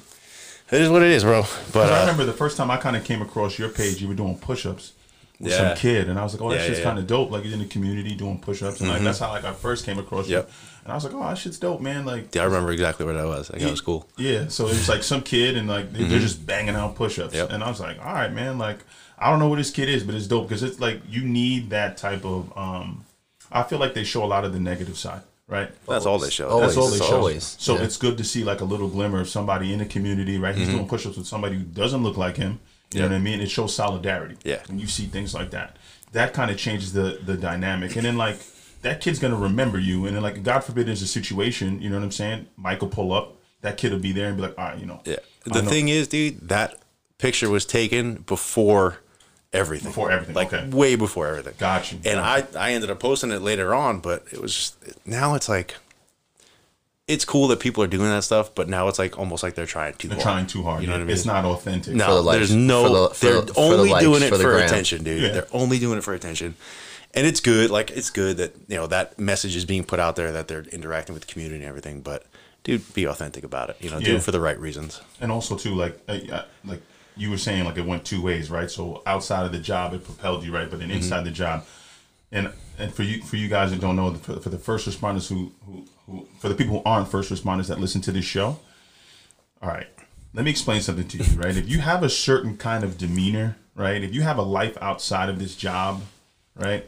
It is what it is, bro. But I uh, remember the first time I kind of came across your page, you were doing push-ups with Yeah. some kid, and I was like, "Oh, that Yeah, shit's yeah, Mm-hmm. kind of dope." Like you're in the community doing push-ups, and like that's how like I first came across Yep. you, and I was like, "Oh, that shit's dope, man!" Like, yeah, I remember exactly where that was. Like, that was cool. Yeah, so it was like some kid, and like they, they're just banging out push-ups, Mm-hmm. Yep. and I was like, "All right, man." Like, I don't know what this kid is, but it's dope because it's like you need that type of. um I feel like they show a lot of the negative side, right? That's all they show. Always. That's all they show. always, So yeah. it's good to see like a little glimmer of somebody in the community, right? Mm-hmm. He's doing push-ups with somebody who doesn't look like him. You know what I mean? It shows solidarity. Yeah. When you see things like that, that kind of changes the the dynamic. And then like that kid's gonna remember you. And then like God forbid there's a situation, you know what I'm saying? Mike will pull up. That kid will be there and be like, all right, you know. Yeah. The know- thing is, dude, that picture was taken before everything. Before everything, Like okay. way before everything. Got you, And got I, I ended up posting it later on, but it was just, now it's like, it's cool that people are doing that stuff, but now it's like almost like they're trying too They're hard. trying too hard. You know what I mean? It's not authentic. No, For the likes, there's no. for the- for they're the- for the only likes, doing it for for, the gram. attention, dude. Yeah. They're only doing it for attention, and it's good. Like it's good that you know that message is being put out there that they're interacting with the community and everything. But dude, be authentic about it. You know, do it for the right reasons. and also too like uh, like you were saying like it went two ways right so outside of the job it propelled you right but then inside the job and and for you for you guys that don't know for, for the first responders who, who who for the people who aren't first responders that listen to this show all right let me explain something to you right if you have a certain kind of demeanor right if you have a life outside of this job right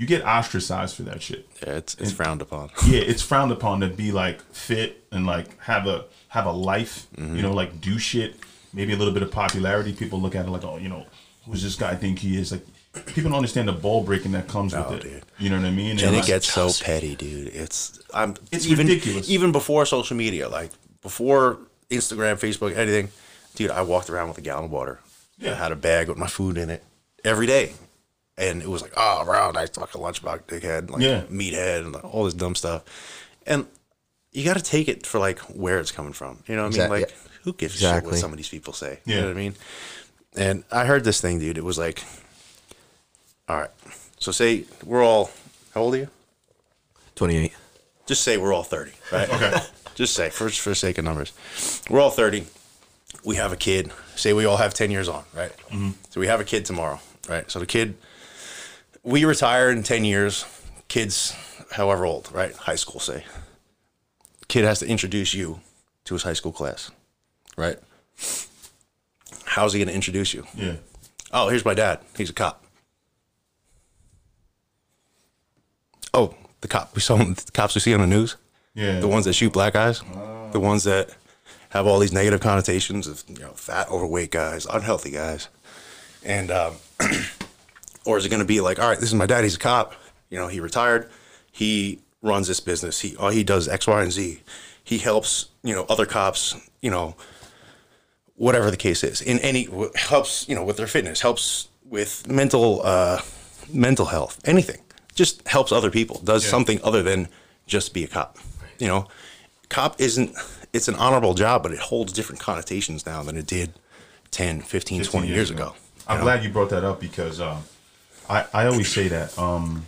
you get ostracized for that shit Yeah, it's it's frowned upon. yeah, it's frowned upon to be like fit and like have a have a life. Mm-hmm. You know, like do shit. Maybe a little bit of popularity. People look at it like, oh, you know, who's this guy think he is? Like, people don't understand the ball breaking that comes No, with it. dude. You know what I mean? and like, it gets so petty, dude. It's I'm It's even ridiculous. even before social media, like before Instagram, Facebook, anything, dude. I walked around with a gallon of water. Yeah. I had a bag with my food in it every day, and it was like, oh, bro, nice fucking lunchbox, dickhead, like Yeah. meathead, and all this dumb stuff. And you got to take it for like where it's coming from. You know what I mean? Like, yeah. who gives a shit what some of these people say? You Yeah. know what I mean? And I heard this thing, dude. It was like, all right, so say we're all, how old are you? 28. Just say we're all 30, right? Okay. Just say, for, for the sake of numbers. We're all 30. We have a kid. Say we all have 10 years on, right? Mm-hmm. So we have a kid tomorrow, right? So the kid, we retire in 10 years. Kids, however old, right? High school, say. Kid has to introduce you to his high school class, right? How's he going to introduce you? Yeah. Oh, here's my dad. He's a cop. Oh, the cop. We saw him, the cops we see on the news. Yeah. The ones that shoot black guys. The ones that have all these negative connotations of you know fat, overweight guys, unhealthy guys, and um, or is it going to be like, all right, this is my dad. He's a cop. You know, he retired. He runs this business. He all he does X, Y, and Z. He helps you know other cops. You know, whatever the case is in any helps you know with their fitness helps with mental uh mental health anything just helps other people does Yeah. something other than just be a cop you know cop isn't it's an honorable job but it holds different connotations now than it did 10 15 15 20 years ago I'm you know? glad you brought that up because um, I, I always say that um,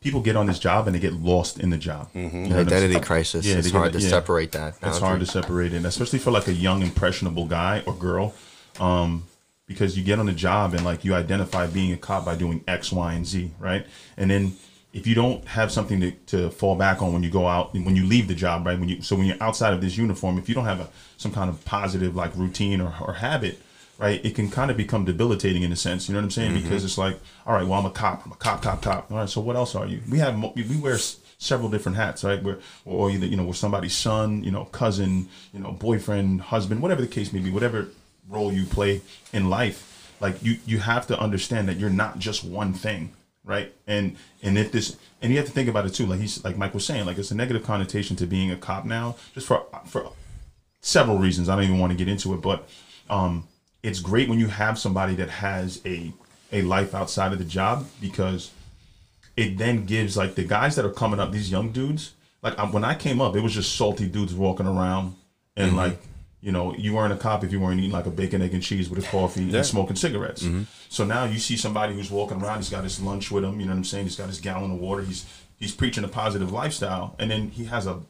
people get on this job and they get lost in the job. Mm-hmm. You know Identity crisis. Yeah, it's get- hard to yeah. separate that. It's hard to separate it, especially for like a young, impressionable guy or girl, um, because you get on the job and like you identify being a cop by doing X, Y, and Z, right? And then if you don't have something to, to fall back on when you go out, when you leave the job, right? When you so when you're outside of this uniform, if you don't have a some kind of positive like routine or, or habit, right? It can kind of become debilitating in a sense. You know what I'm saying? Because it's like, all right, well, I'm a cop. I'm a cop, cop, cop. All right, so what else are you? We have we we wear several different hats, right? We're or either you know we're somebody's son, you know, cousin, you know, boyfriend, husband, whatever the case may be, whatever role you play in life. Like you you have to understand that you're not just one thing, right? And and if this and you have to think about it too. Like he's like Mike was saying, like it's a negative connotation to being a cop now, just for for several reasons. I don't even want to get into it, but um, it's great when you have somebody that has a a life outside of the job because it then gives like the guys that are coming up, these young dudes. Like um, when I came up, it was just salty dudes walking around, and like you know, you weren't a cop if you weren't eating like a bacon, egg, and cheese with a coffee and smoking cigarettes. So now you see somebody who's walking around. He's got his lunch with him. You know what I'm saying? He's got his gallon of water. He's he's preaching a positive lifestyle, and then he has a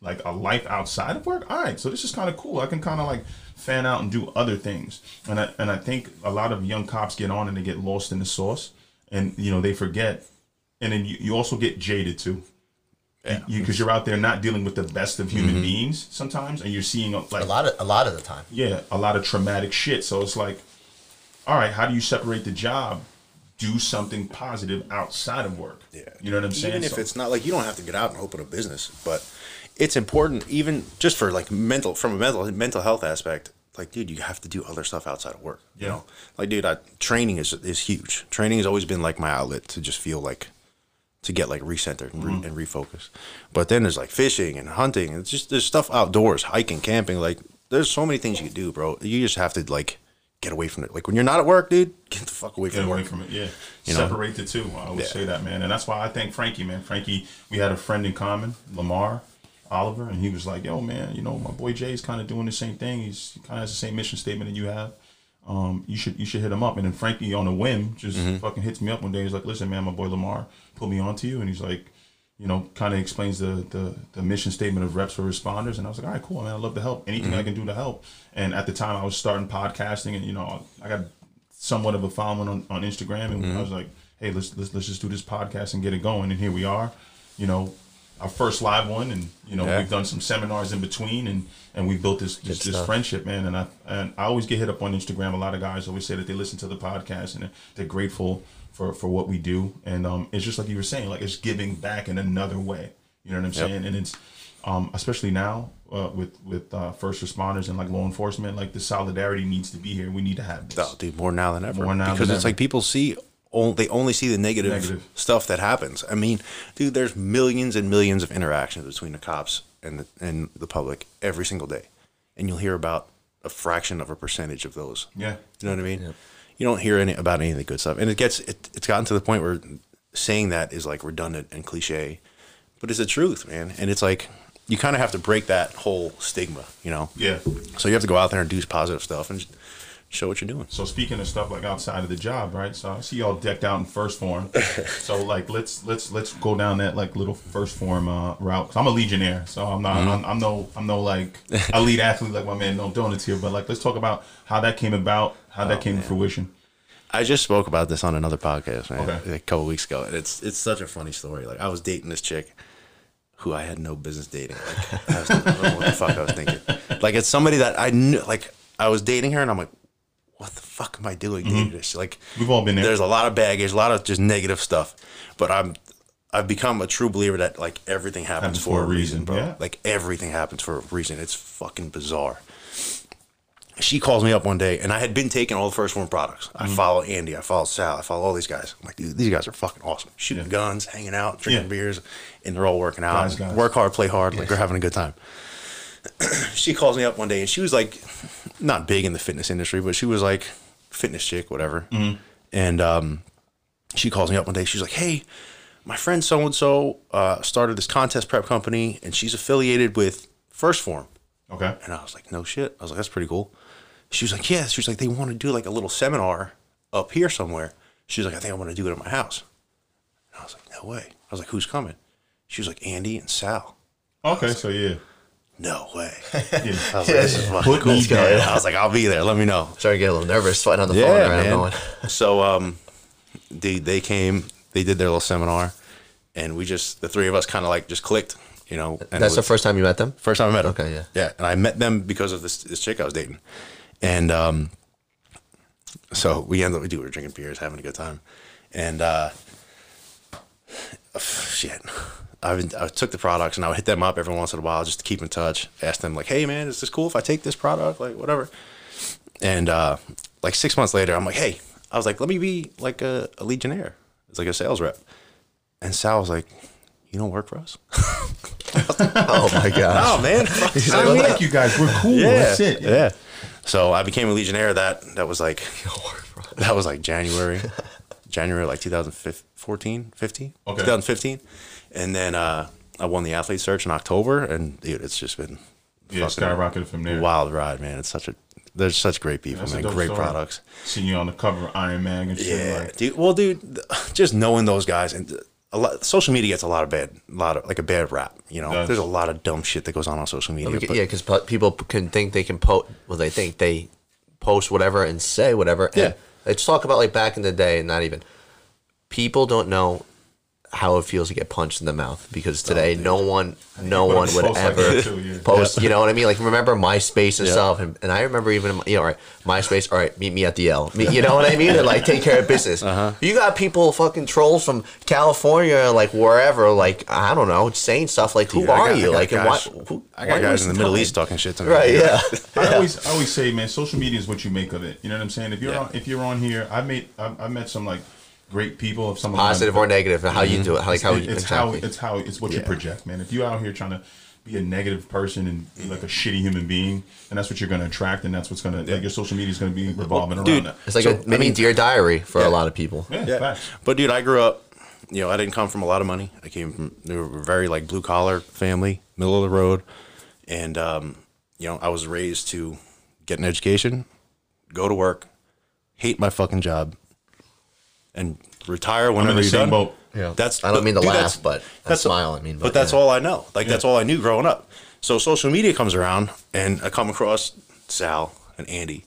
like a life outside of work. All right, so this is kind of cool. I can kind of like fan out and do other things. And I and I think a lot of young cops get on and they get lost in the sauce, and you know they forget. And then you, you also get jaded too. Yeah. Because you, are out there not dealing with the best of human mm-hmm. beings sometimes, and you're seeing like A lot of a lot of the time. yeah, a lot of traumatic shit. So it's like, all right, how do you separate the job? Do something positive outside of work. Yeah. you know what I'm saying. Even if So- it's not like you don't have to get out and open a business, but it's important even just for like mental from a mental mental health aspect. Like, dude, you have to do other stuff outside of work. You Yeah. know, like, dude, I, training is is huge. Training has always been like my outlet to just feel like to get like recentered and, re- mm-hmm. and refocus. But then there's like fishing and hunting. and It's just there's stuff outdoors, hiking, camping. Like, there's so many things you can do, bro. You just have to like get away from it. Like when you're not at work, dude, get the fuck away Get from away work. from it, yeah. You know? Separate the two. I would Yeah. say that, man, and that's why I thank Frankie, man. Frankie, we had a friend in common, Lamar Oliver, and he was like, "Yo, man, you know, my boy Jay's kind of doing the same thing. He's he kind of has the same mission statement that you have. Um, you should you should hit him up." And then Frankie, on a whim, just Mm-hmm. fucking hits me up one day. He's like, "Listen, man, my boy Lamar put me on to you," and he's like. You know, kind of explains the, the the mission statement of reps for responders, and I was like, all right, cool, man. I love to help. Anything Mm-hmm. I can do to help. And at the time, I was starting podcasting, and you know, I got somewhat of a following on, on Instagram, and I was like, "Hey, let's, let's let's just do this podcast and get it going." And here we are, you know, our first live one, and you know, Yeah. we've done some seminars in between, and and we built this this, this friendship, man. And I and I always get hit up on Instagram. A lot of guys always say that they listen to the podcast and they're, grateful for for what we do, and um, it's just like you were saying, like it's giving back in another way. You know what I'm saying? And it's um, especially now uh, with with uh, first responders and like law enforcement, like the solidarity needs to be here. We need to have this. Oh, dude, more now than ever. More now because it's ever. like people see, on- they only see the negative, Negative. stuff that happens. I mean, dude, there's millions and millions of interactions between the cops and the, and the public every single day, and you'll hear about a fraction of a percentage of those. Yeah. You know what I mean? you don't hear any about any of the good stuff, and it gets it, it's gotten to the point where saying that is like redundant and cliche, but it's the truth, man. And it's like you kind of have to break that whole stigma, you know. Yeah. So you have to go out there and do positive stuff and just show what you're doing. So speaking of stuff like outside of the job, right? So I see y'all decked out in first form. so like let's let's let's go down that like little first form uh, route. i I'm a legionnaire, so I'm not I'm, I'm no I'm no like elite athlete like my man No Donuts here. But like let's talk about how that came about, how that came to fruition. I just spoke about this on another podcast, man, Okay. a couple weeks ago, and it's it's such a funny story. Like I was dating this chick who I had no business dating. Like I, was, I don't know what the fuck I was thinking. Like it's somebody that I knew. Like I was dating her, and I'm like, what the fuck am I doing dating this? Like We've all been there. There's a lot of baggage, a lot of just negative stuff, but I'm. I've become a true believer that like everything happens, Happens for, a reason, bro. yeah. Like everything happens for a reason. It's fucking bizarre she calls me up one day, and I had been taking all the first form products. Mm-hmm. I follow Andy, I follow Sal, I follow all these guys. I'm like, dude, these guys are fucking awesome. Shooting Yeah. guns, hanging out, drinking Yeah. beers, and they're all working out. Guys, guys. Work hard, play hard, like they're having a good time. she calls me up one day, and she was like, not big in the fitness industry, but she was like, fitness chick, whatever. Mm-hmm. And um, she calls me up one day. She's like, hey, my friend so and so started this contest prep company, and she's affiliated with First Form. Okay. And I was like, no shit. I was like, that's pretty cool. She was like, yeah. She was like, they want to do like a little seminar up here somewhere. She was like, I think I want to do it at my house. And I was like, no way. I was like, who's coming? She was like, Andy and Sal. Okay. So yeah. No way. Yeah. I was like, this is fucking cool. me. I was like, I'll be there. Let me know. Starting to get a little nervous fighting on the phone. Yeah, Right? I'm man. going. So um, they they came, they did their little seminar, and we just the three of us kind of like just clicked, you know. And That's it the first time you met them. First time I met them. Okay, yeah. Yeah, and I met them because of this this chick I was dating, and um, so we ended up we do we were drinking beers, having a good time, and uh, shit. I, would- I took the products and I would hit them up every once in a while just to keep in touch. Ask them like, "Hey man, is this cool if I take this product? Like whatever." And uh, like six months later, I'm like, "Hey," I was like, "Let me be like a, a legionnaire. It's like a sales rep." And Sal was like, "You don't work for us." Oh my god. oh man, I like you guys. We're cool. That's it. Yeah. So I became a Legionnaire. That that was like that was like January, January like 2014, 15, Okay. 2015, and then uh, I won the athlete search in October, and dude, it's just been Yeah. fucking Skyrocketed from there. wild ride, man. It's such a there's such great people, That's a man. Great story. products. Seeing you on the cover of Iron Man and shit. Yeah, Like, dude. Well, dude, th- just knowing those guys and a lot, social media gets a lot of bad, a lot of like a bad rap. You know, does. there's a lot of dumb shit that goes on on social media. Because- but- yeah, because people can think they can post. Well, they think they post whatever and say whatever. And Yeah. Let's talk about like back in the day, and not even. People don't know how it feels to get punched in the mouth because today no one, no one would posts like ever too, yeah. post. You know what I mean? Like remember MySpace and Yeah. stuff, and, and I remember even you know, all right, MySpace. All right, meet me at the L. Me- You know what I mean? And like take care of business. Uh-huh. You got people fucking trolls from California, like wherever, like I don't know, saying stuff like, "Who Dude, I are got- I you?" got Like, and why? Who, I got guys in the the Middle? East talking shit to me. Right? Yeah. I always, I always say, man, social media is what you make of it. You know what I'm saying? If you're Yeah. on, if you're on here, I made, I, I met some like great people. If some of them- Positive or negative, and how you do it, how, like how It- you it's exactly. how it's how it's what you project, man. If you out here trying to be a negative person and be like a shitty human being, and that's what you're going to attract, and that's what's going to like your social media is going to be revolving around dude, that. it's like So, a mini I mean- dear diary for Yeah. a lot of people. Yeah, Yeah. But dude, I grew up. You know, I didn't come from a lot of money. I came from they were a very like blue collar family, middle of the road, and um, you know, I was raised to get an education, go to work, hate my fucking job, and retire I'm whenever in the you're same done. boat. Yeah. That's I don't mean to dude, laugh, that's- but I that's- smile. I mean, but, that's yeah. all I know. Like that's all I knew growing up. So social media comes around, and I come across Sal and Andy,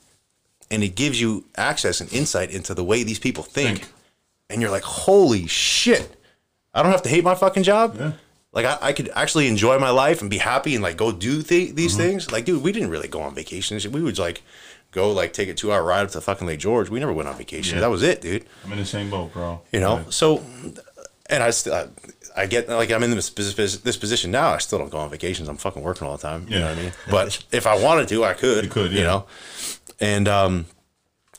and it gives you access and insight into the way these people think, Think. and you're like, holy shit! I don't have to hate my fucking job. Yeah. Like I, I could actually enjoy my life and be happy and like go do th- these Mm-hmm. things. Like, dude, we didn't really go on vacations. We would like go like take a two hour ride up to fucking Lake George. We never went on vacation. Yeah. That was it, dude I'm in the same boat, bro. you know Like, so and i still I, I get like i'm in this, this position now i still don't go on vacations i'm fucking working all the time you know Yeah. what i mean but if i wanted to i could You could, you know and um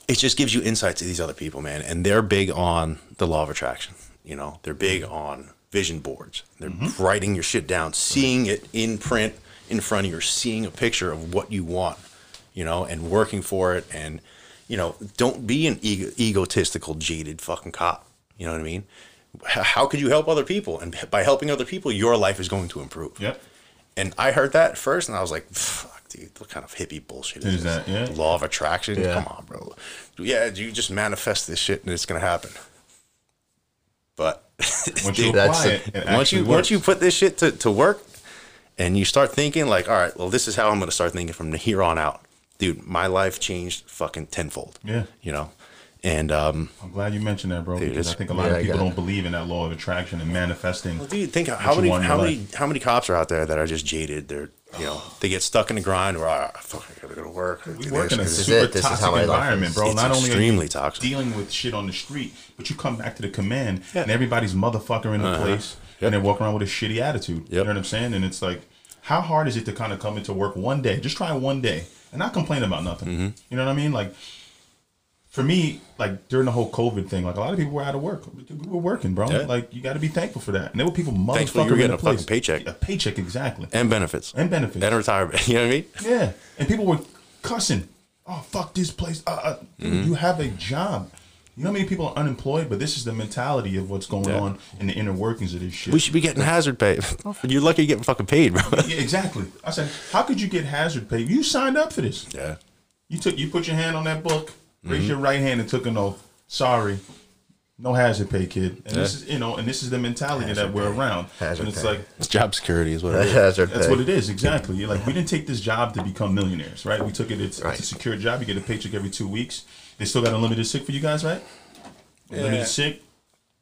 it just gives you insight to these other people man and they're big on the law of attraction you know they're big on vision boards they're Mm-hmm. writing your shit down seeing it in print in front of you or seeing a picture of what you want you know and working for it and you know, don't be an ego- egotistical, jaded fucking cop. You know what I mean? How could you help other people? And by helping other people, your life is going to improve. Yep. And I heard that at first, and I was like, "Fuck, dude, what kind of hippie bullshit is, Is this? that, yeah? Law of attraction? Yeah. Come on, bro. Yeah, you just manifest this shit, and it's gonna happen. But Once you dude, that's apply the- it, it once you works. once you put this shit to, to work, and you start thinking like, all right, well, this is how I'm gonna start thinking from here on out, dude. My life changed fucking tenfold. Yeah. you know, and um, I'm glad you mentioned that, bro. Dude, because I think a lot yeah, of people don't believe in that law of attraction and manifesting. Well, dude, think how many how many life. how many cops are out there that are just jaded? They're you know they get stuck in the grind or ah, fuck, I gotta go to work. We work in a super it. This is toxic how environment, bro. It's Not only are extremely you toxic. dealing with shit on the street, but you come back to the command Yeah. and everybody's motherfucker in the place Yep. and they're walking around with a shitty attitude. You know what I'm saying? And it's like, how hard is it to kind of come into work one day? Just try one day and not complain about nothing. Mm-hmm. You know what I mean? Like, for me, like during the whole COVID thing, like a lot of people were out of work. We were working, bro. Yeah. Like you got to be thankful for that. And there were people motherfucking you were in getting a fucking paycheck. A paycheck, exactly. and benefits And benefits. and retirement. You know what I mean? Yeah, and people were cussing. Oh fuck this place! Uh, uh, Mm-hmm. You have a job. You know how many people are unemployed, but this is the mentality of what's going Yeah. on in the inner workings of this shit. We should be getting hazard pay. You're lucky you're getting fucking paid, bro. yeah, exactly. I said, how could you get hazard pay? You signed up for this. yeah. You took, you put your hand on that book, Mm-hmm. raised your right hand, and took an oath. Sorry, no hazard pay, kid. And this is, you know, and this is the mentality that we're around. Hazard and it's pay. like, It's job security is what it is. Hazard That's pay. what it is, exactly. You're like, we didn't take this job to become millionaires, right? We took it, it's, Right. it's a secure job. You get a paycheck every two weeks. They still got unlimited sick for you guys, right? Unlimited sick.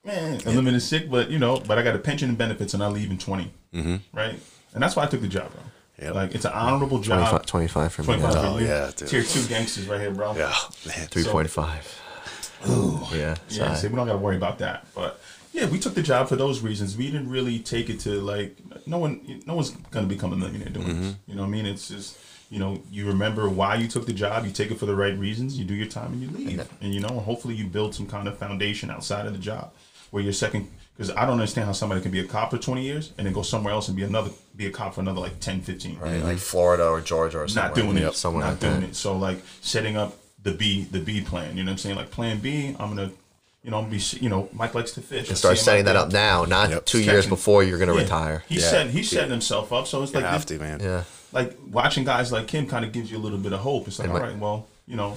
Man, unlimited sick, but you know, but I got a pension and benefits and I leave in 20, mm-hmm. right? And that's why I took the job, bro. Yep. Like, it's an honorable job. 25, 25 for me. 25 Yeah. for Oh, yeah, dude. Tier two gangsters right here, bro. Yeah, man. 3.5. yeah. Yeah, sorry. see, we don't got to worry about that. But yeah, we took the job for those reasons. We didn't really take it to like no one, no one's gonna become a millionaire doing Mm-hmm. this. You know what I mean? It's just you know you remember why you took the job. You take it for the right reasons. You do your time and you leave. And, you know, hopefully you build some kind of foundation outside of the job where you're second. Because I don't understand how somebody can be a cop for 20 years and then go somewhere else and be another be a cop for another like 10, 15. Right, like Florida or Georgia or something. Not somewhere. doing it. Somewhere not like doing that. it. So like setting up the B the B plan. You know what I'm saying? Like plan B, I'm gonna you know, I'm gonna be you know, Mike likes to fish. And start setting that up now, not Yep. two years before you're going to Yeah. retire. He's Yeah. setting he's setting himself up. So it's You like have this- to, man. Yeah. Like watching guys like him kind of gives you a little bit of hope. It's like, And all my- right, well, you know,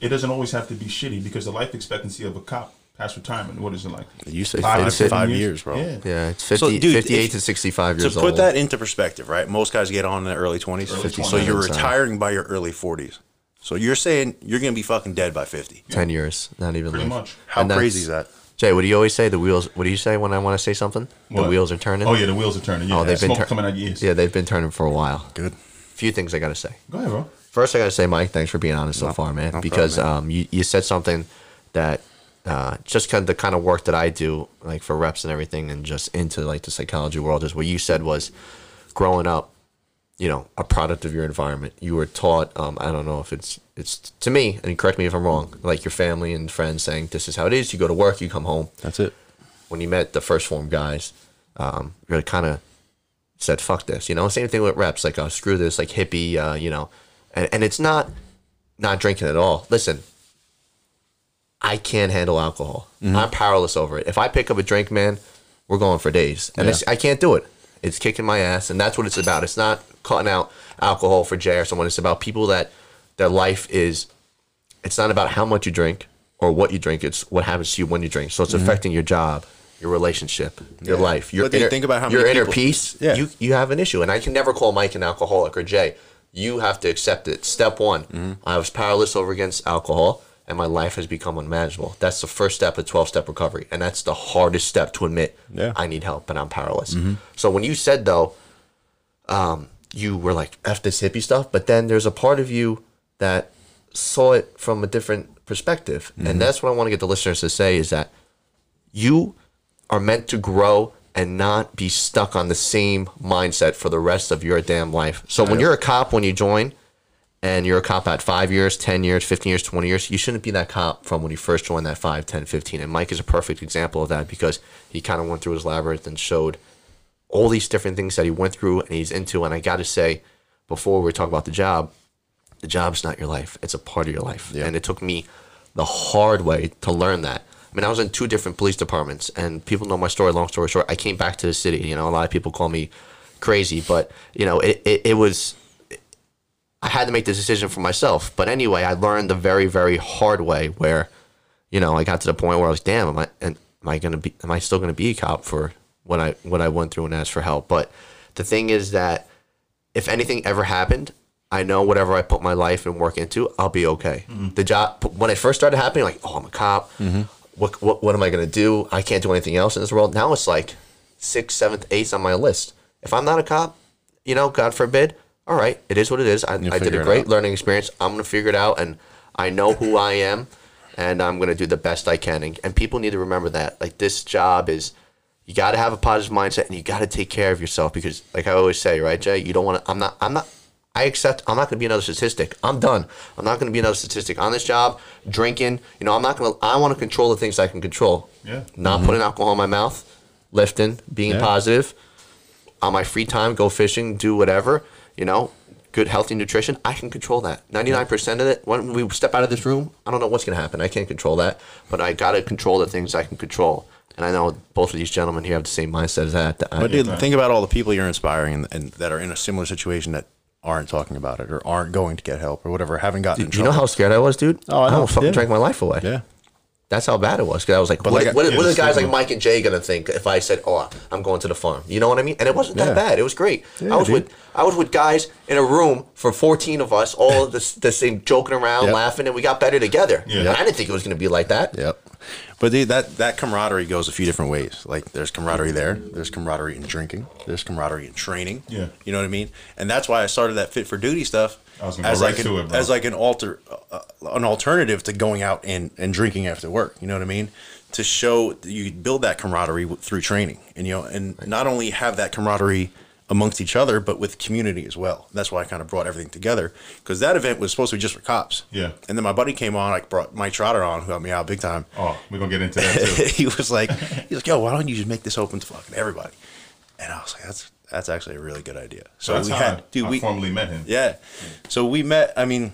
it doesn't always have to be shitty because the life expectancy of a cop past retirement, what is it like? You say Five five, to seven five years? years, bro. Yeah. Yeah, it's 50, So, dude, 58 if- to 65 years old. To put old. that into perspective, right? Most guys get on in their early 20s. Early So you're retiring by your early 40s. So you're saying you're going to be fucking dead by 50. 10 years, not even Pretty like- much. How And crazy is that? Jay, what do you always say? The wheels. What do you say when I want to say something? The What? wheels are turning. Oh yeah, the wheels are turning. Yeah, Oh, they've been smoke tur- coming out your ears. Yeah, they've been turning for a while. Good. Few things I got to say. Go ahead, bro. First, I got to say, Mike, thanks for being honest so far, man. no because problem, um, you, you said something that uh, just kind of the kind of work that I do, like for reps and everything, and just into like the psychology world, is what you said was growing up, you know, a product of your environment. You were taught. Um, I don't know if it's it's to me, and correct me if I'm wrong. Like your family and friends saying, "This is how it is." You go to work, you come home. That's it. When you met the first form guys, um, you kind of said, "Fuck this," you know. Same thing with reps, like, "Oh, screw this," like hippie, uh, you know. And and it's not not drinking at all. Listen, I can't handle alcohol. I'm powerless over it. If I pick up a drink, man, we're going for days, and it's, I can't do it. It's kicking my ass, and that's what it's about. It's not cutting out alcohol for Jay or someone. It's about people that their life is. It's not about how much you drink or what you drink. It's what happens to you when you drink. So it's affecting your job, your relationship, your Yeah. life. Your But inner, think about how your many inner people- peace. Yeah. You you have an issue, and I can never call Mike an alcoholic or Jay. You have to accept it. Step one: Mm-hmm. I was powerless over against alcohol, and my life has become unmanageable. That's the first step of twelve-step recovery, and that's the hardest step to admit. Yeah. I need help, and I'm powerless. So when you said though, um, you were like f this hippie stuff, but then there's a part of you that saw it from a different perspective, and that's what I want to get the listeners to say is that you are meant to grow and not be stuck on the same mindset for the rest of your damn life. So when you're a cop, when you join, and you're a cop at five years, 10 years, 15 years, 20 years, you shouldn't be that cop from when you first joined that 5, 10, 15. And Mike is a perfect example of that because he kind of went through his labyrinth and showed all these different things that he went through and he's into. And I got to say, before we talk about the job, the job's not your life. It's a part of your life. Yeah. And it took me the hard way to learn that. I mean, I was in two different police departments, and people know my story. Long story short, I came back to the city. You know, a lot of people call me crazy, but you know, it, it, it was. I had to make this decision for myself. But anyway, I learned the very, very hard way where, you know, I got to the point where I was, damn, am I, and am I gonna be, am I still gonna be a cop for what I what I went through and asked for help? But the thing is that if anything ever happened, I know whatever I put my life and work into, I'll be okay. Mm-hmm. The job when it first started happening, like, oh, I'm a cop. Mm-hmm. What, what what am I gonna do? I can't do anything else in this world. Now it's like sixth, seventh, eighth on my list. If I'm not a cop, you know, God forbid, all right, it is what it is. I, I did a great learning experience. I'm gonna figure it out, and I know who I am, and I'm gonna do the best I can. And, and people need to remember that. Like this job is, you got to have a positive mindset, and you got to take care of yourself because, like I always say, right, Jay, you don't want to. I'm not. I'm not. I accept. I'm not going to be another statistic. I'm done. I'm not going to be another statistic on this job. Drinking. You know, I'm not going to. I want to control the things I can control. Yeah. Not putting alcohol in my mouth, lifting, being Yeah. positive on my free time, go fishing, do whatever, you know, good healthy nutrition, I can control that. 99% of it, when we step out of this room, I don't know what's going to happen. I can't control that, but I got to control the things I can control. And I know both of these gentlemen here have the same mindset as that. that I- But dude, think about all the people you're inspiring and, and that are in a similar situation that aren't talking about it or aren't going to get help or whatever, haven't gotten do you know how scared I was, dude? Oh, I know. almost fucking Yeah. drank my life away. yeah. That's how bad it was. Because I was like, what, like, what, what are the guys like. Mike and Jay gonna think if I said, "Oh, I'm going to the farm"? You know what I mean? And it wasn't that Yeah. bad. It was great. Yeah, I was dude. with I was with guys in a room for 14 of us, all the, the same joking around, Yep. laughing, and we got better together. Yeah. I didn't think it was gonna be like that. Yep. But dude, that that camaraderie goes a few different ways. Like there's camaraderie there. There's camaraderie in drinking. There's camaraderie in training. Yeah. You know what I mean? And that's why I started that fit for duty stuff I was gonna go as right like an, it, as like an alter uh, an alternative to going out and and drinking after work. You know what I mean? To show you build that camaraderie through training, and you know, and not only have that camaraderie amongst each other, but with community as well. That's why I kind of brought everything together because that event was supposed to be just for cops. Yeah. And then my buddy came on. I brought Mike Trotter on, who helped me out big time Oh, we're gonna get into that too. he was like, he's like, yo, why don't you just make this open to fucking everybody? And I was like, that's that's actually a really good idea. So That's we had, I, dude, I we formally met him. yeah. So we met. I mean,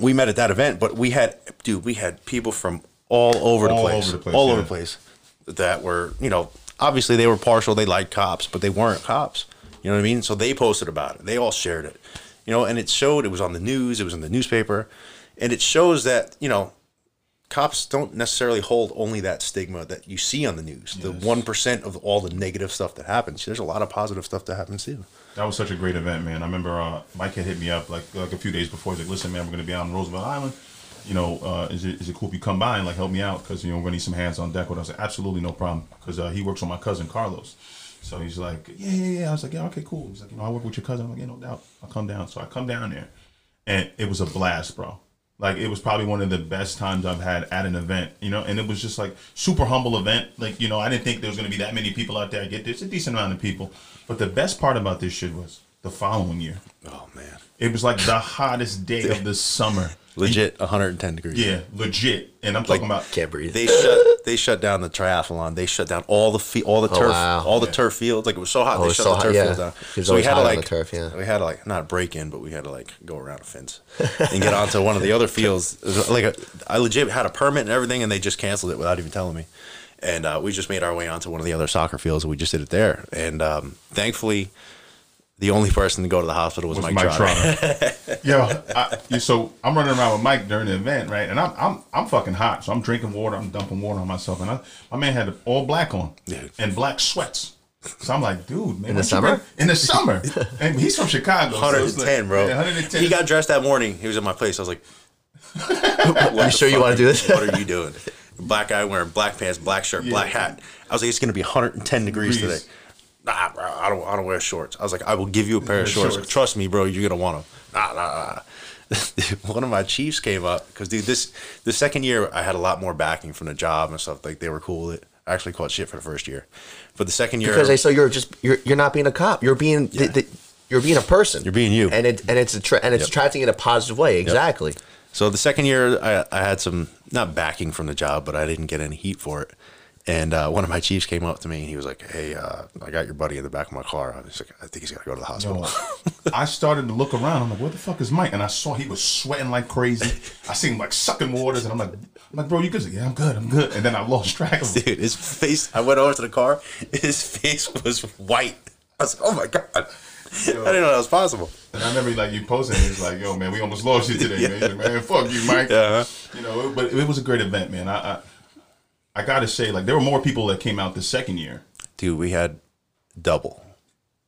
we met at that event, but we had, dude, we had people from all over the All place, over the place, all yeah. over the place, that were, you know, obviously they were partial. They liked cops, but they weren't cops. You know what I mean? So they posted about it. They all shared it. You know, and it showed. It was on the news. It was in the newspaper, and it shows that you know cops don't necessarily hold only that stigma that you see on the news. The one percent of all the negative stuff that happens. There's a lot of positive stuff that happens too. That was such a great event, man. I remember uh, Mike had hit me up like like a few days before. He's like, "Listen, man, we're gonna be out on Roosevelt Island. You know, uh, is it is it cool if you come by and like help me out? Because you know we're gonna need some hands on deck." With I was like, "Absolutely no problem," because uh, he works with my cousin Carlos. So he's like, "Yeah, yeah, yeah." I was like, "Yeah, okay, cool." He's like, "You know, I work with your cousin." I'm like, "Yeah, no doubt. I'll come down." So I come down there, and it was a blast, bro. Like it was probably one of the best times I've had at an event, you know, and it was just like super humble event. Like, you know, I didn't think there was gonna be that many people out there. I get there's a decent amount of people. But the best part about this shit was the following year. Oh man, It was like the hottest day of the summer. Legit 110 degrees. Yeah, legit. And I'm talking about Can't breathe. They shut they shut down the triathlon. They shut down all the fe- all the turf wow. all the turf fields. Like it was so hot, Oh, they was shut so the hot, turf yeah. fields down. It So we always had to hot on like turf, yeah. we had to like not break in, but we had to like go around a fence and get onto one of the other fields. It was Like a, I legit had a permit and everything, and they just canceled it without even telling me. And uh, we just made our way onto one of the other soccer fields, and we just did it there. And um, thankfully, the only person to go to the hospital was, was Mike, Mike Trotter. Trotter. Yo, I, so I'm running around with Mike during the event, right? And I'm I'm I'm fucking hot, so I'm drinking water, I'm dumping water on myself, and I, my man had all black on Dude. and black sweats. So I'm like, dude, man, In the summer? In the summer, and he's from Chicago. so 110, like- bro. Yeah, 110. He got dressed that morning. He was at my place. I was like, Are you sure you want to do this? what are you doing? Black guy wearing black pants, black shirt, black hat. I was like, it's gonna be 110 degrees, Degrees. today. Nah, bro, I don't, I don't wear shorts. I was like, I will give you a pair of shorts. shorts. Trust me, bro, you're gonna want them. Nah, nah, nah. One of my chiefs came up because dude, this the second year I had a lot more backing from the job and stuff. Like they were cool with it. I actually caught shit for the first year, but the second year because they so you're just you're you're not being a cop. You're being the, the, you're being a person. You're being you. and it and it's attra- and it's Yep. attracting in a positive way. Exactly. So the second year, I, I had some not backing from the job, but I didn't get any heat for it. And uh, one of my chiefs came up to me and he was like, "Hey, uh, I got your buddy in the back of my car. I was like, I think he's got to go to the hospital." Yo, I started to look around. I'm like, "What the fuck is Mike?" And I saw he was sweating like crazy. I seen him like sucking waters, and I'm like, I'm like, bro, you good? Like, yeah, I'm good. I'm good. And then I lost track of him. Dude, his face. I went over to the car. His face was white. I was like, "Oh my god!" I didn't know that was possible. And I remember like you posting, it was like, "Yo, man, we almost lost you today, man." Like, man, fuck you, Mike. Yeah. You know, but it was a great event, man. I, I I gotta say, like, there were more people that came out the second year Dude, we had double.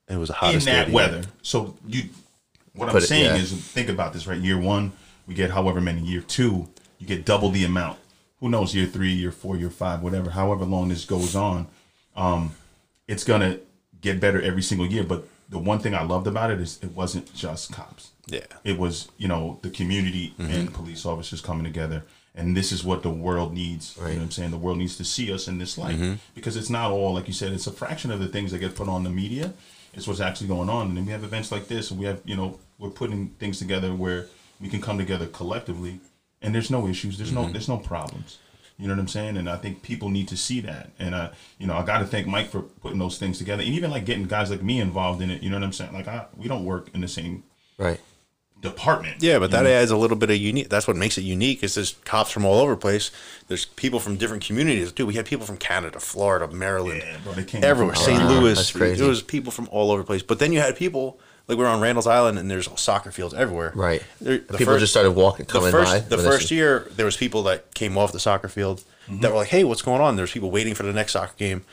It was a hot in that weather. So you, what I'm But it- saying yeah. is, think about this, right? Year one, we get however many. Year two, you get double the amount. Who knows? Year three, year four, year five, whatever. However long this goes on, um, it's gonna get better every single year. But the one thing I loved about it is it wasn't just cops. Yeah. It was, you know, the community and police officers coming together. And this is what the world needs. You know what I'm saying? The world needs to see us in this light. Mm-hmm. Because it's not all, like you said, it's a fraction of the things that get put on the media. It's what's actually going on. And then we have events like this, and we have, you know, we're putting things together where we can come together collectively and there's no issues, there's no mm-hmm. there's no problems. You know what I'm saying? And I think people need to see that. And I, you know, I got to thank Mike for putting those things together, and even like getting guys like me involved in it. You know what I'm saying? Like, I, we don't work in the same Right. Department. Yeah, but that know? adds a little bit of unique. That's what makes it unique. Is there's cops from all over the place. There's people from different communities. Dude, we had people from Canada, Florida, Maryland, Yeah, bro, they came everywhere. from St. Louis. that's crazy. There was people from all over the place. But then you had people like we are on Randall's Island, and there's soccer fields everywhere. Right. There- People just started walking, the coming first, by. The first year, there was people that came off the soccer field Mm-hmm. that were like, "Hey, what's going on?" There's people waiting for the next soccer game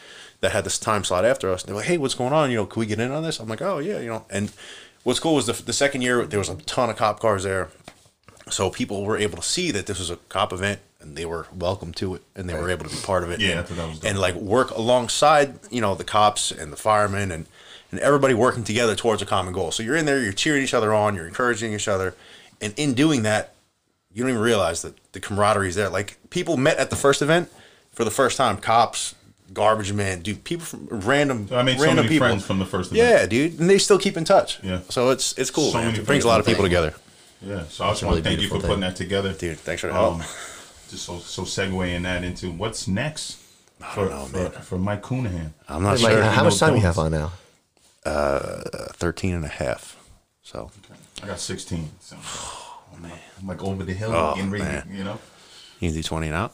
that had this time slot after us. They're like, "Hey, what's going on? You know, can we get in on this?" I'm like, "Oh yeah, you know." And what's cool was the the second year there was a ton of cop cars there, so people were able to see that this was a cop event and they were welcome to it and they were able to be part of it. Yeah, and, I thought that was and like work alongside you know the cops and the firemen and and everybody working together towards a common goal. So you're in there, you're cheering each other on, you're encouraging each other, and in doing that, you don't even realize that the camaraderie is there. Like people met at the first event for the first time, cops, garbage man, dude, people from random, I made so random many people. friends from the first event. Yeah, dude, and they still keep in touch. Yeah. so it's it's cool, So man. many It brings a lot of people beautiful together. Yeah, so I just want to thank you for beautiful putting that together, Dude, thanks for the help. Um, just so so segueing that into what's next for know, for, man. for Mike Coonahan. I'm not Hey, Mike, sure. how much time you don't- have on now? Uh, 13 and a half. So I got 16. So I'm, like, I'm like over the hill, Oh, getting ready. man. You know, you can do 20 and out.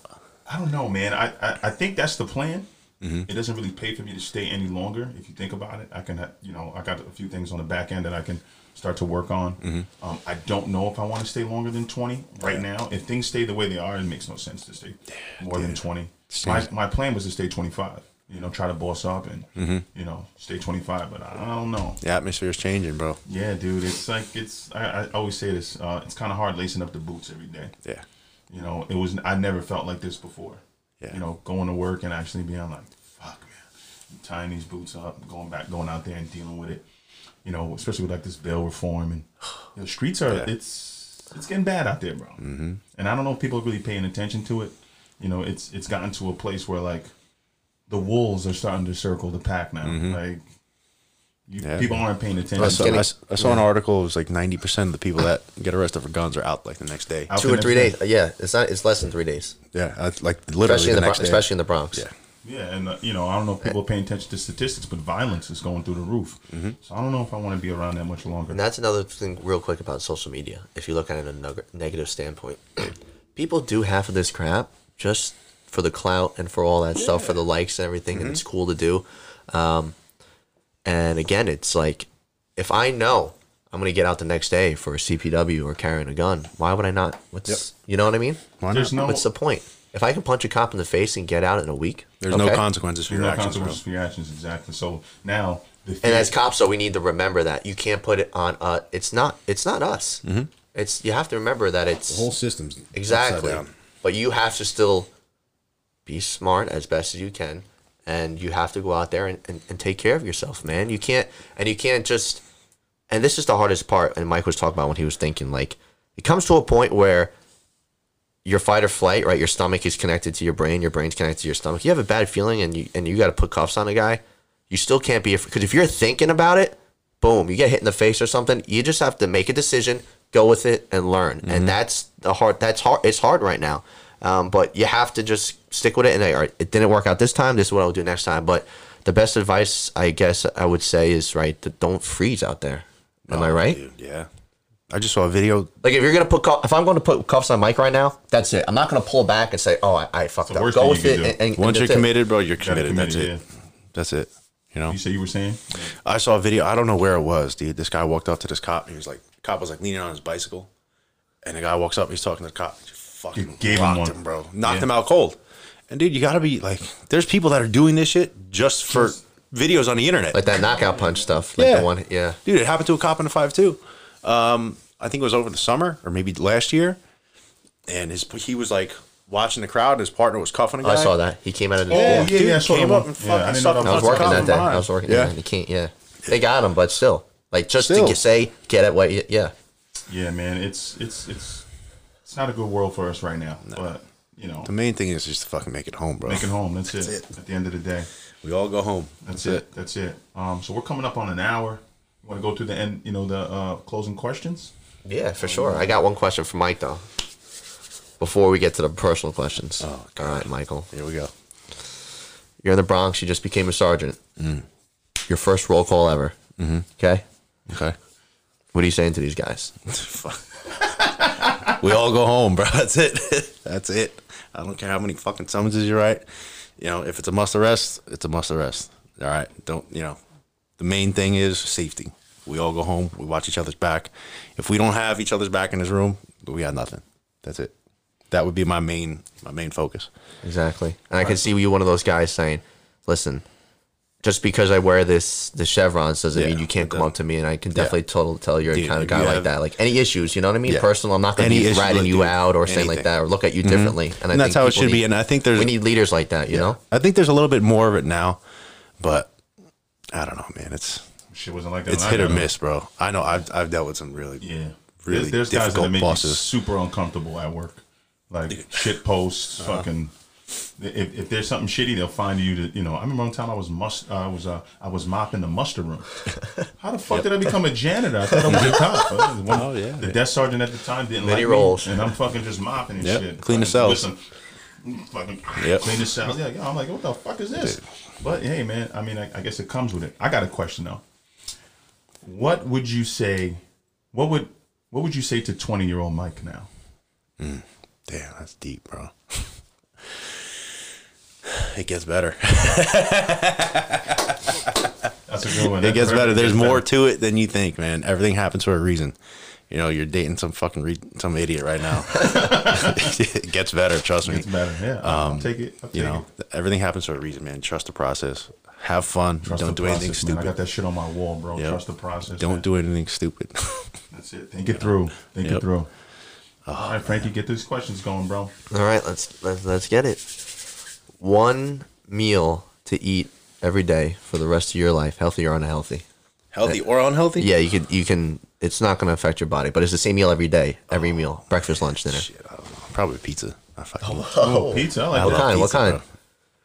I don't know, man. I I, I think that's the plan. Mm-hmm. It doesn't really pay for me to stay any longer. If you think about it, I can, ha- you know, I got a few things on the back end that I can start to work on. Mm-hmm. Um, I don't know if I want to stay longer than 20 right now. If things stay the way they are, it makes no sense to stay more than 20. My, my plan was to stay 25. You know, try to boss up and Mm-hmm. you know stay 25. But I, I don't know. The atmosphere is changing, bro. Yeah, dude. It's like it's. I, I always say this. Uh, it's kind of hard lacing up the boots every day. Yeah. You know, it was. I never felt like this before. Yeah. You know, going to work and actually being like, "Fuck, man," I'm tying these boots up, going back, going out there and dealing with it. You know, especially with like this bail reform and you know, streets are. Yeah. It's it's getting bad out there, bro. Mm-hmm. And I don't know if people are really paying attention to it. You know, it's it's gotten to a place where like the wolves are starting to circle the pack now. Like. You, Mm-hmm. Yeah. people aren't paying attention. I saw, getting- I s- I saw an article. It was like 90% of the people that get arrested for guns are out like the next day. Out Two or three next days. Yeah, it's not. It's less than three days. Yeah. Like literally Especially in the, the, next Bron- day. especially in the Bronx. Yeah. Yeah, and uh, you know, I don't know if people are paying attention to statistics, but violence is going through the roof. Mm-hmm. So I don't know if I want to be around that much longer. And that's another thing, real quick, about social media. If you look at it in a negative standpoint, people do half of this crap just for the clout and for all that stuff, for the likes and everything, and it's cool to do. Um, and again, it's like if I know I'm gonna get out the next day for a CPW or carrying a gun, why would I not? What's you know what I mean? Why There's not? no What's the point? If I can punch a cop in the face and get out in a week, There's no consequences for your no actions, bro. consequences for your actions exactly. So now And as cops, though, we need to remember that you can't put it on. Uh, it's not. It's not us. It's you have to remember that it's The whole system's exactly. down. But you have to still be smart as best as you can, and you have to go out there and, and, and take care of yourself, man. You can't, and you can't just. And this is the hardest part. And Mike was talking about when he was thinking like, it comes to a point where your fight or flight, right? Your stomach is connected to your brain. Your brain's connected to your stomach. You have a bad feeling, and you and you got to put cuffs on a guy. You still can't be because if you're thinking about it, boom, you get hit in the face or something. You just have to make a decision, go with it, and learn. And mm-hmm. that's the hard. That's hard. It's hard right now. Um, but you have to just stick with it. And all right, it didn't work out this time. This is what I'll do next time. But the best advice, I guess, I would say is right. To don't freeze out there. Am I Oh, right? dude, yeah. I just saw a video. Like if you're gonna put, cuff- if I'm going to put cuffs on Mike right now, that's it. I'm not gonna pull back and say, "Oh, I, I fucked up." worst Go thing with you it. do. And, and, Once and you're that's it. committed, bro, you're Gotta committed. That's commit it. yeah. That's it. You know. You say you were saying? I saw a video. I don't know where it was, dude. This guy walked up to this cop. He was like, cop was like leaning on his bicycle, and the guy walks up. He's talking to the cop. He fucking He gave him rocked one. him, bro. Knocked Yeah. him out cold. And dude, you gotta be like, there's people that are doing this shit just for videos on the internet. like that knockout punch stuff. Like Yeah. the one, yeah. dude, it happened to a cop in the five two. Um, I think it was over the summer or maybe last year, and his he was like watching the crowd. His partner was cuffing a guy. I saw that. He came out of the. Oh, yeah. yeah, dude yeah, I saw came that up one. and Yeah, I fucking didn't stuck know him that I was working that day. behind. I was working. Yeah. Yeah, you can't. Yeah, they got him, but still, like just Still. to say, get it. What? Yeah, Yeah, man. It's it's it's it's not a good world for us right now. But you know, The main thing is just to fucking make it home, bro. make it home. That's, it. it. At the end of the day, We all go home. that's, it. That's it. Um, so we're coming up on an hour. You want to go through the end? You know, the uh, closing questions. yeah, for sure. I got one question for Mike though. Before we get to the personal questions. Oh, All right, Michael. Here we go. You're in the Bronx. You just became a sergeant. Mm. Your first roll call ever. Mm-hmm. Okay. Okay. What are you saying to these guys? we all go home, bro. That's it. That's it. I don't care how many fucking summonses you write. You know, if it's a must arrest, it's a must arrest. All right. Don't you know? The main thing is safety. We all go home. We watch each other's back. If we don't have each other's back in this room, we got nothing. That's it. That would be my main my main focus. Exactly. And I can see you one of those guys saying, "Listen, just because I wear this the chevrons doesn't Yeah, mean you can't come the- up to me." And I can definitely total tell you're Dude, the kind of guy you like have- that. Like any issues, you know what I mean? Yeah. Personal. I'm not going to Any be issue, ratting you dude, out or saying like that or look at you differently. And, I And that's think how it people should be. And I think there's we need leaders like that. You know. I think there's a little bit more of it now, but I don't know, man. It's Shit wasn't like that. it's hit or miss, bro. I know I've I've dealt with some really Yeah. really there's, there's guys that difficult make you bosses. super uncomfortable at work. Like shit posts, Uh-huh. fucking. If, if there's something shitty, they'll find you to you know. I remember one time I was must uh, I was uh, I was mopping the muster room. How the fuck did I become a janitor? I thought I was a cop. Uh, one- Oh, yeah. The desk sergeant at the time didn't Many like roles. me, and I'm fucking just mopping and Yep. shit. Clean the Fucking cells. listen, Fucking Yep. clean the cells. Yeah, yeah, I'm like, what the fuck is this? But hey, man, I mean, I, I guess it comes with it. I got a question though. What would you say? What would what would you say to 20 year old Mike now? Damn, that's deep, bro. it gets better. That's a good one. It gets That- better. There's gets more better. to it than you think, man. Everything happens for a reason. You know, you're dating some fucking re- some idiot right now. it gets better, trust me. It's better. Yeah, I'll um, take it. I'll take You know, it. everything happens for a reason, man. Trust the process. Have fun. Trust Don't the do anything stupid. man. I got that shit on my wall, bro. Yep. Trust the process. Don't man. do anything stupid. That's it. Think it through. Think it Yep. through. All right, Frankie, get these questions going, bro. All right, let's let's, let's get it. One meal to eat every day for the rest of your life, healthy or unhealthy. Healthy or unhealthy? Yeah, you could you can. It's not going to affect your body, but it's the same meal every day, every meal, breakfast, lunch, dinner. Shit, I don't know. Probably pizza. I fucking Oh, pizza. I like What that. kind? What kind? bro.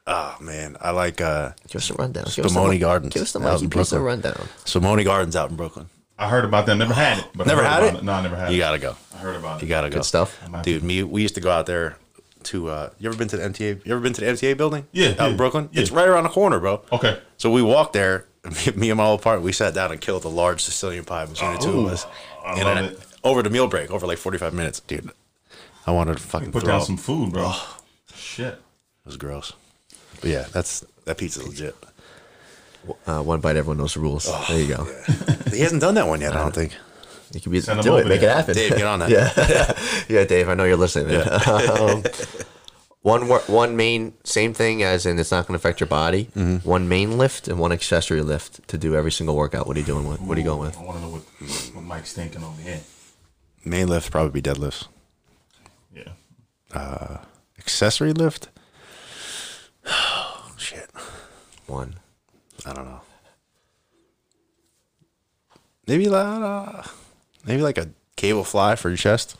Oh man, I like uh Give us a rundown. Spumoni Gardens Give us the out Mikey Pizza Brooklyn. rundown. Spumoni Gardens out in Brooklyn. I heard about them. Never had it. But Never had about it? No, I never had You it. You gotta go. I heard about it. You gotta go. Good stuff. Dude, me we used to go out there to uh you ever been to the MTA you ever been to the MTA building? Yeah, Out yeah, in Brooklyn? yeah. It's right around the corner, bro. Okay. So we walked there, me, me and my old partner, we sat down and killed a large Sicilian pie between the two Ooh, of us. I and love I- it. over the meal break, over like forty five minutes, dude. I wanted to fucking Put throw down up. some food, bro. Shit. It was gross. But yeah, that's that pizza's legit. Uh, one bite, everyone knows the rules. Oh, there you go. He hasn't done that one yet, I don't think. You can be Send 'em do it, make there. it happen. Dave, get on that. yeah, yeah, Dave. I know you're listening. Man. um, one one main same thing as in it's not going to affect your body. Mm-hmm. One main lift and one accessory lift to do every single workout. What are you doing with? What are you going with? I want to know what, what Mike's thinking over here. Main lift probably be deadlifts. Yeah. Accessory lift? Shit. One. I don't know. Maybe like uh, maybe like a cable fly for your chest.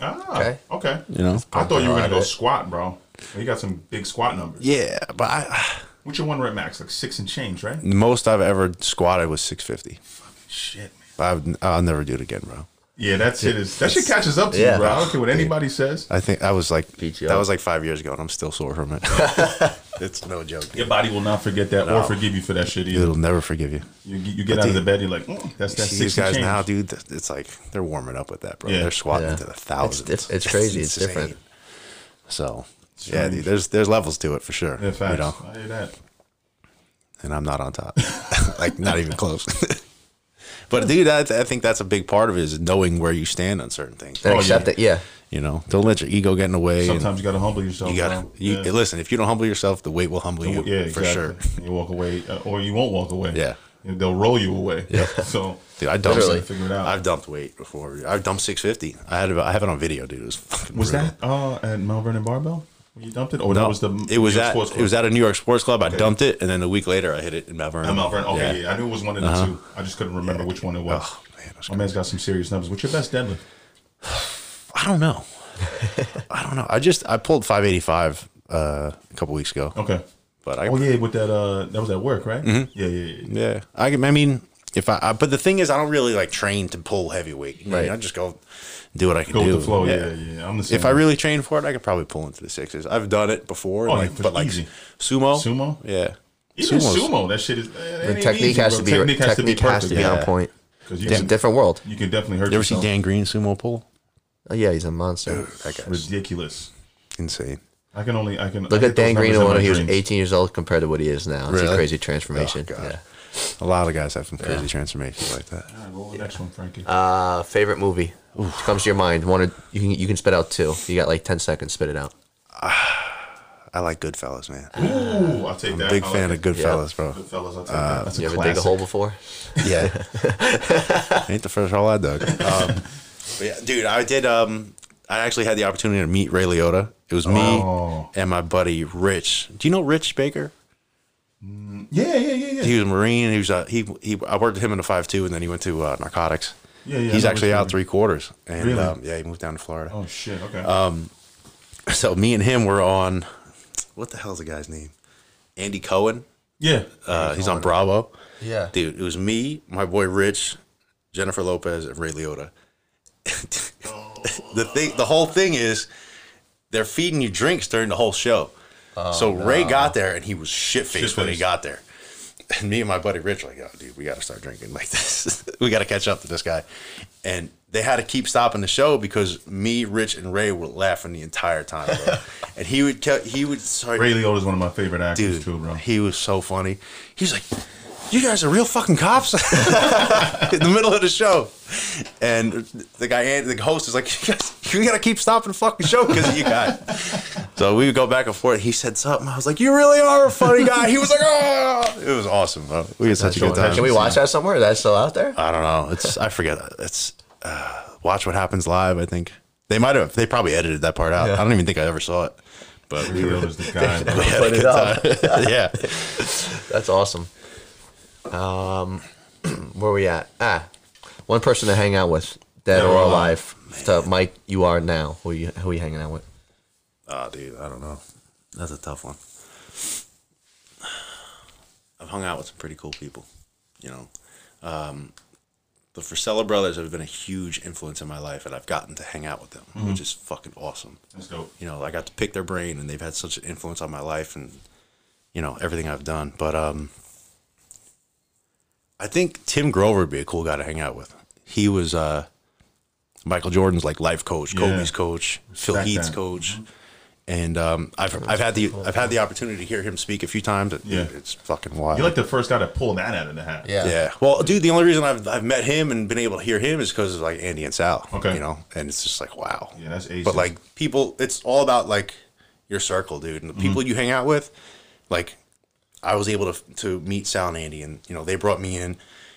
Ah, Okay. okay. You know? I thought you were gonna go Alright. squat, bro. You got some big squat numbers. Yeah, but I, What's your one rep max? Like six and change, right? the most I've ever squatted was 650. Fucking Shit, man. I've, I'll never do it again, bro. Yeah, that shit is that shit catches up to Yeah. you, bro. I don't care what anybody says. I think I was like Beat you that was like five years ago, and I'm still sore from it. it's no joke. Your body will not forget that or forgive you for that shit either. It'll never forgive you. You, you get out of the bed, you're like, mm, that's that See these guys change. now, dude. It's like they're warming up with that, bro. Yeah. They're squatting Yeah. into the thousands. It's- it's crazy. It's insane. different. So yeah, dude, there's there's levels to it for sure. Yeah, facts. You know, I hear that. and I'm not on top, like not even close. But dude, I, I think that's a big part of it is knowing where you stand on certain things. And Oh, accept yeah. it. Yeah. You know, don't let your ego get in the way. Sometimes you got to humble yourself. you gotta you, yeah. listen. If you don't humble yourself, the weight will humble you yeah, for exactly. sure. You walk away, uh, or you won't walk away. Yeah. You they'll roll you away. Yeah. So Dude, I dumped. Literally. Figure it out. I've dumped weight before. I've dumped 650. I had it. I have it on video, dude. It was fucking was brutal. that uh, at Mount Vernon Barbell when you dumped it, or that No, was the it was at Sports Club? it was at a New York Sports Club. I dumped it, and then a week later, I hit it in Mount Vernon. At Mount Vernon. Okay, yeah. I knew it was one of the two. I just couldn't remember which one it was. Oh, man, that's My man's got some serious numbers. What's your best deadlift? I don't know. I don't know. I just I pulled 585 uh, a couple weeks ago. Okay. But I Oh yeah, with that uh, that was at work, right? Mm-hmm. Yeah, yeah, yeah. yeah. I, can- I mean, if I, I but the thing is, I don't really like train to pull heavy weight. You know, Right. I just go do what I can Go do. with the flow. Yeah, yeah. I'm the same. If I really train for it, I could probably pull into the sixes. I've done it before, Oh, like, yeah, but like easy. sumo, Sumo? yeah, even Sumo's- sumo, that shit is uh, The technique easy, has bro. to be technique has to be has to be Yeah. on point. 'Cause you It's a can, different world. you can definitely hurt You ever see. Dan Green sumo pull? Oh, yeah, he's a monster. That guy's Ridiculous. insane. I can only I can Look I at Dan Green numbers in when he was 18 years old compared to what he is now. It's a crazy transformation. Oh, yeah. A lot of guys have some crazy transformations like that. All right, roll the next one, Frankie. Uh, favorite movie Which comes to your mind. One, or- you can you can spit out two. You got like 10 seconds. Spit it out. I like Goodfellas, man. Ooh, I'll take that. Big I fan it. of Goodfellas, bro. Goodfellas, I'll take that. That's a You ever classic. dig a hole before? Yeah, ain't the first hole I dug. Um, but yeah, dude, I did. Um, I actually had the opportunity to meet Ray Liotta. It was me Oh. and my buddy Rich. Do you know Rich Baker? Yeah, yeah, yeah, yeah. He was a Marine. He was uh, he he. I worked with him in the five two, and then he went to uh, narcotics. Yeah, yeah, He's actually out three quarters, and Really? um, yeah, he moved down to Florida. Oh shit. Okay. Um, So me and him were on. What the hell's the guy's name? Andy Cohen. yeah. Uh, he's on Bravo. Yeah. Dude, it was me, my boy Rich, Jennifer Lopez, and Ray Liotta. the thing, the whole thing is, they're feeding you drinks during the whole show. so Ray got there and he was shit faced when he got there. And me and my buddy Rich like, oh, dude, we got to start drinking like this. we got to catch up to this guy. And they had to keep stopping the show because me, Rich, and Ray were laughing the entire time. Bro. and he would, he would, sorry, Ray Liotta is one of my favorite actors dude, too, bro. he was so funny. He was like, "You guys are real fucking cops." in the middle of the show, and the guy, the host, is like, "You guys, you gotta keep stopping the fucking show because of you guys." so we would go back and forth. He said something. I was like, "You really are a funny guy." He was like, "Oh!" It was awesome, bro. We had such a good time. Can we watch that somewhere? Is that still out there? I don't know. It's I forget. It's uh, watch what happens live. I think they might have. They probably edited that part out. I don't even think I ever saw it. But we Ray were Liotta's the guy. we had a good time. yeah. That's awesome. Um, where we at? Ah, one person to hang out with, dead Dead or or alive. To Mike, you are now. Who you who you hanging out with? Oh, dude, I don't know. That's a tough one. I've hung out with some pretty cool people, you know. Um, the Frisella brothers have been a huge influence in my life, and I've gotten to hang out with them, which is fucking awesome. That's dope. You know, I got to pick their brain, and they've had such an influence on my life, and you know everything I've done. But um, I think Tim Grover would be a cool guy to hang out with. He was uh, Michael Jordan's like life coach, Yeah. Kobe's coach, Phil Back Heath's then. coach, and um, I've I've had the I've had the opportunity to hear him speak a few times. It- Yeah. it's fucking wild. You're like the first guy to pull that out of the hat. yeah. yeah. Well, dude, the only reason I've I've met him and been able to hear him is because of like Andy and Sal. Okay. You know, and it's just like wow. Yeah, that's ace. But like people, it's all about like your circle, dude, and the people you hang out with. Like, I was able to to meet Sal and Andy, and you know they brought me in, and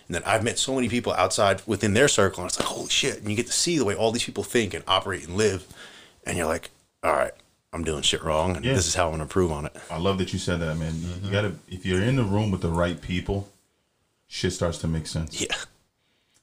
then I've met so many people outside within their circle, and it's like holy shit, and you get to see the way all these people think and operate and live, and you're like, all right, I'm doing shit wrong, and Yeah. this is how I'm gonna improve on it. I love that you said that, man. You- You gotta if you're in the room with the right people, shit starts to make sense. Yeah.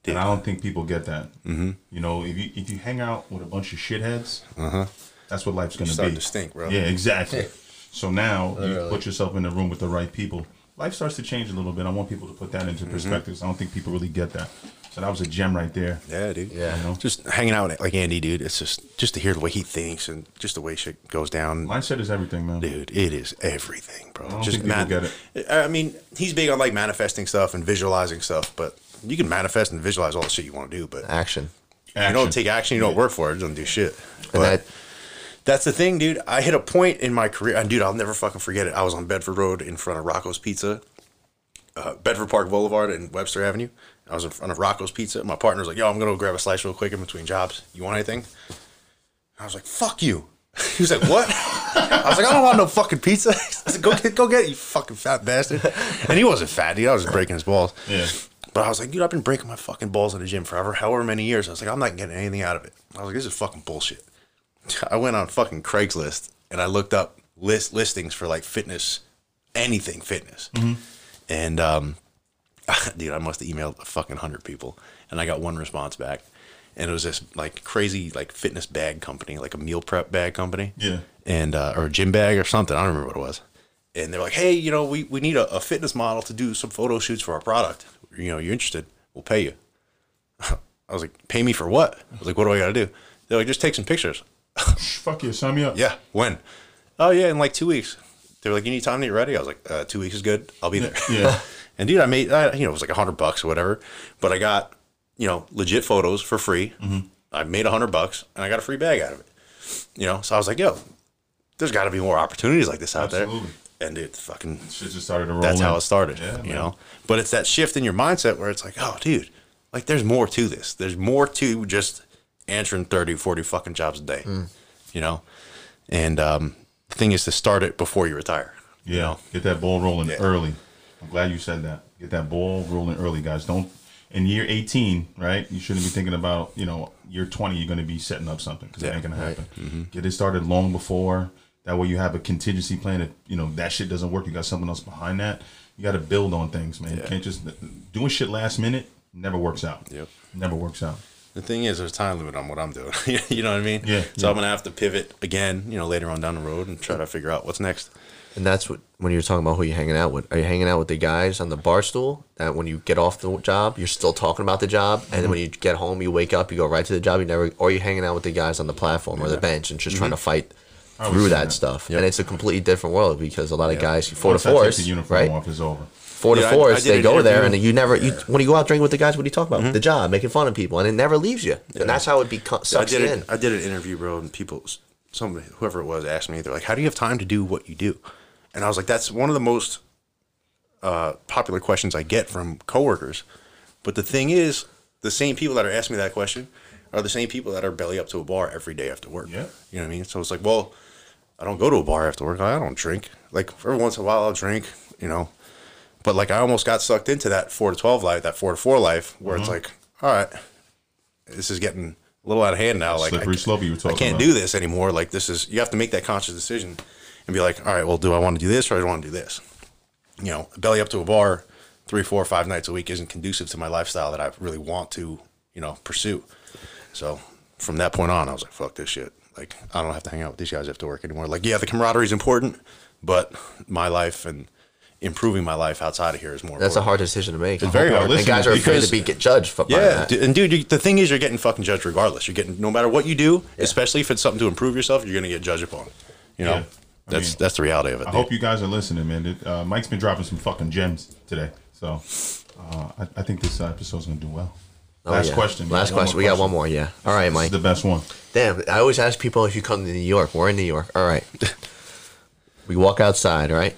And I don't think people get that. Mm-hmm. You know, if you if you hang out with a bunch of shitheads, uh-huh. that's what life's gonna Uh-huh. starting be. to stink, bro. Yeah, exactly. so now you put yourself in the room with the right people. Life starts to change a little bit. I want people to put that Mm-hmm. into perspective. I don't think people really get that. So that was a gem right there. Yeah, dude. Yeah. You know? Just hanging out with like Andy, dude. It's just just to hear the way he thinks and just the way shit goes down. Mindset is everything, man. Dude, it is everything, bro. don't just think people get it. I mean, he's big on like manifesting stuff and visualizing stuff, but you can manifest and visualize all the shit you want to do, but Action. you don't take action, you don't work for it, it doesn't do shit. And But that that's the thing, dude. I hit a point in my career, and dude, I'll never fucking forget it. I was on Bedford Road in front of Rocco's Pizza, uh, Bedford Park Boulevard and Webster Avenue. I was in front of Rocco's Pizza. My partner was like, "Yo, I'm gonna go grab a slice real quick in between jobs. You want anything?" I was like, "Fuck you." He was like, "What?" I was like, "I don't want no fucking pizza." I said, "Go get, go get it, you fucking fat bastard." And he wasn't fat, dude. I was just breaking his balls. Yeah. But I was like, dude, I've been breaking my fucking balls in the gym forever, however many years. I was like, I'm not getting anything out of it. I was like, this is fucking bullshit. I went on fucking Craigslist and I looked up list listings for like fitness, anything fitness. And um, dude, I must have emailed a fucking hundred people, and I got one response back, and it was this like crazy like fitness bag company, like a meal prep bag company, Yeah. and uh, or a gym bag or something. I don't remember what it was. And they're like, hey, you know, we, we need a, a fitness model to do some photo shoots for our product. You know, you're interested? We'll pay you. I was like, pay me for what? I was like, what do I got to do? They're like, just take some pictures. Fuck you, sign me up. Yeah. When? Oh yeah, in like two weeks. They were like, you need time to get ready. I was like, uh, two weeks is good. I'll be there. Yeah. and dude, I made, I, you know, it was like a hundred bucks or whatever, but I got, you know, legit photos for free. Mm-hmm. I made a hundred bucks and I got a free bag out of it. You know, so I was like, yo, there's got to be more opportunities like this out Absolutely. there. And it fucking, Shit just started to roll. that's in. how it started. Yeah, you man. know, but it's that shift in your mindset where it's like, oh, dude, like there's more to this. There's more to just answering 30, 40 fucking jobs a day. Mm. You know, and um, the thing is to start it before you retire. Yeah, get that ball rolling Yeah. early. I'm glad you said that. Get that ball rolling early, guys. Don't in year 18, right? You shouldn't be thinking about you know year 20. You're going to be setting up something because it Yeah, ain't going to happen. Mm-hmm. Get it started long before. That way you have a contingency plan. If you know that shit doesn't work, you got something else behind that. You got to build on things, man. You can't just doing shit last minute. Never works out. Yep. Never works out. The thing is, there's a time limit on what I'm doing. you know what I mean? Yeah, So yeah. I'm gonna have to pivot again, you know, later on down the road and try to figure out what's next. And that's what when you're talking about who you're hanging out with. Are you hanging out with the guys on the bar stool that when you get off the job, you're still talking about the job, and Mm-hmm. then when you get home, you wake up, you go right to the job. You never, or you hanging out with the guys on the platform or the bench and just trying to fight Mm-hmm. I always through that, that. stuff. Yep. And it's a completely different world because a lot of Yeah. guys four Once to I the uniform right? off, it's over. Four Yeah, to I- I fours, they go there, and you never. You, when you go out drinking with the guys, what do you talk about? Mm-hmm. The job, making fun of people, and it never leaves you. And that's how it becomes I sucks did it. in. I did an interview, bro, and people, somebody, whoever it was, asked me, they're like, "How do you have time to do what you do?" And I was like, "That's one of the most uh, popular questions I get from coworkers." But the thing is, the same people that are asking me that question are the same people that are belly up to a bar every day after work. Yeah. You know what I mean? So it's like, well, I don't go to a bar after work. I don't drink. Like every once in a while, I'll drink. You know, but like I almost got sucked into that four to twelve life, that four to four life, where it's uh-huh. like, all right, this is getting a little out of hand now. Like Slippery I, slope you were I talking can't about. do this anymore. Like this is you have to make that conscious decision and be like, all right, well, do I want to do this or do I want to do this? You know, belly up to a bar three, four, five nights a week isn't conducive to my lifestyle that I really want to, you know, pursue. So from that point on, I was like, fuck this shit. Like I don't have to hang out with these guys after work anymore. Like, yeah, the camaraderie is important, but my life and improving my life outside of here is more. That's a hard decision to make. It's very hard. And guys are afraid to be get judged for by Yeah, that. du- and dude, you, the thing is, you're getting fucking judged regardless. You're getting no matter what you do, especially if it's something to improve yourself, you're gonna get judged upon. You know, Yeah. That's mean, that's the reality of it. I dude. hope you guys are listening, man. It- Uh, Mike's been dropping some fucking gems today, so uh, I, I think this uh, episode's gonna do well. Oh, Last yeah. question. Last One question. We got one more. Yeah. All right, This Mike. is the best one. Damn, I always ask people if you come to New York. We're in New York. All right. we walk outside, right?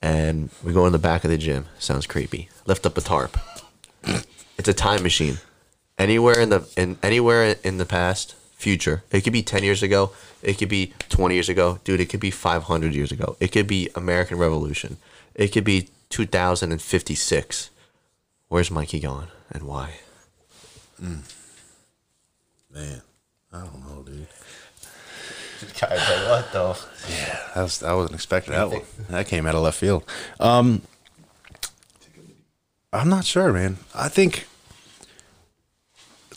And we go in the back of the gym. Sounds creepy. Lift up a tarp. It's a time machine. Anywhere in the in anywhere in the past, future. It could be 10 years ago, it could be 20 years ago. Dude, it could be 500 years ago. It could be American Revolution. It could be 2056. Where's Mikey going and why? Mm. man. I don't know, dude. Guys, like what though? That was I wasn't expecting that one. That came out of left field. Um, I'm not sure, man. I think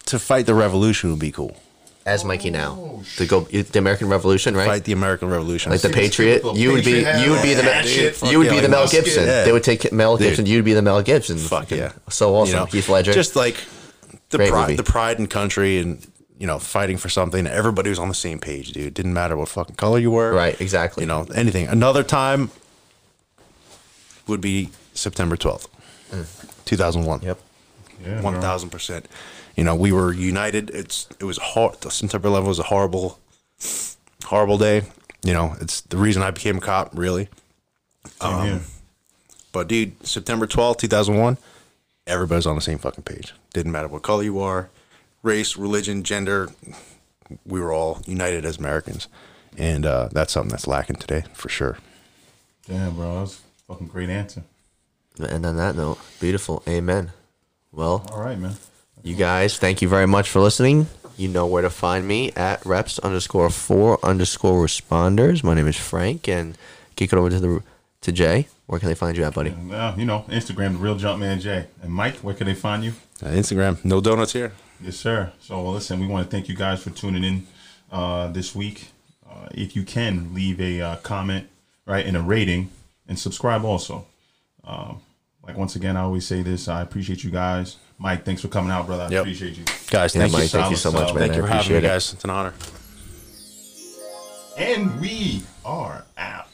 to fight the revolution would be cool. As Mikey now. To go the American Revolution, right? Fight the American Revolution. like the Patriot, typical you would be you would be the on, Mel- you would be the Mel Gibson. musket. They would take Mel Dude. Gibson. You'd be the Mel Gibson. Fuck yeah. so awesome. You know, Heath Ledger. Just like the Great pride, movie. the pride and country, and you know, fighting for something. Everybody was on the same page, dude. Didn't matter what fucking color you were, Right, exactly. You know, anything. Another time would be September twelfth, two thousand one. Yep. Yeah, thousand percent. You know, we were united. It's it was hard. The September 11 was a horrible, horrible day. You know, it's the reason I became a cop, really. Same Um, here. But dude, September twelfth, two thousand one, everybody's on the same fucking page. Didn't matter what color you are, race, religion, gender. We were all united as Americans, and uh, that's something that's lacking today for sure. Damn, bro, that was a fucking great answer. And on that note, beautiful. Amen. Well, All right, man. you guys, thank you very much for listening. You know where to find me at reps underscore four underscore responders. My name is Frank, and kick it over to the to Jay. Where can they find you at, buddy? And, uh, you know, Instagram, the real Jumpman Jay, And Mike, where can they find you? Uh, Instagram, no donuts here. Yes, sir. So, well, listen, we want to thank you guys for tuning in uh, this week. Uh, if you can, leave a uh, comment, right, and a rating, and subscribe also. Um, like, once again, I always say this I appreciate you guys. Mike, thanks for coming out, brother. I Yep. appreciate you. Guys, Yeah, thank Mike, you. thank you so much, Solid, man. Thank you for having me, appreciate it. guys. It's an honor. And we are out.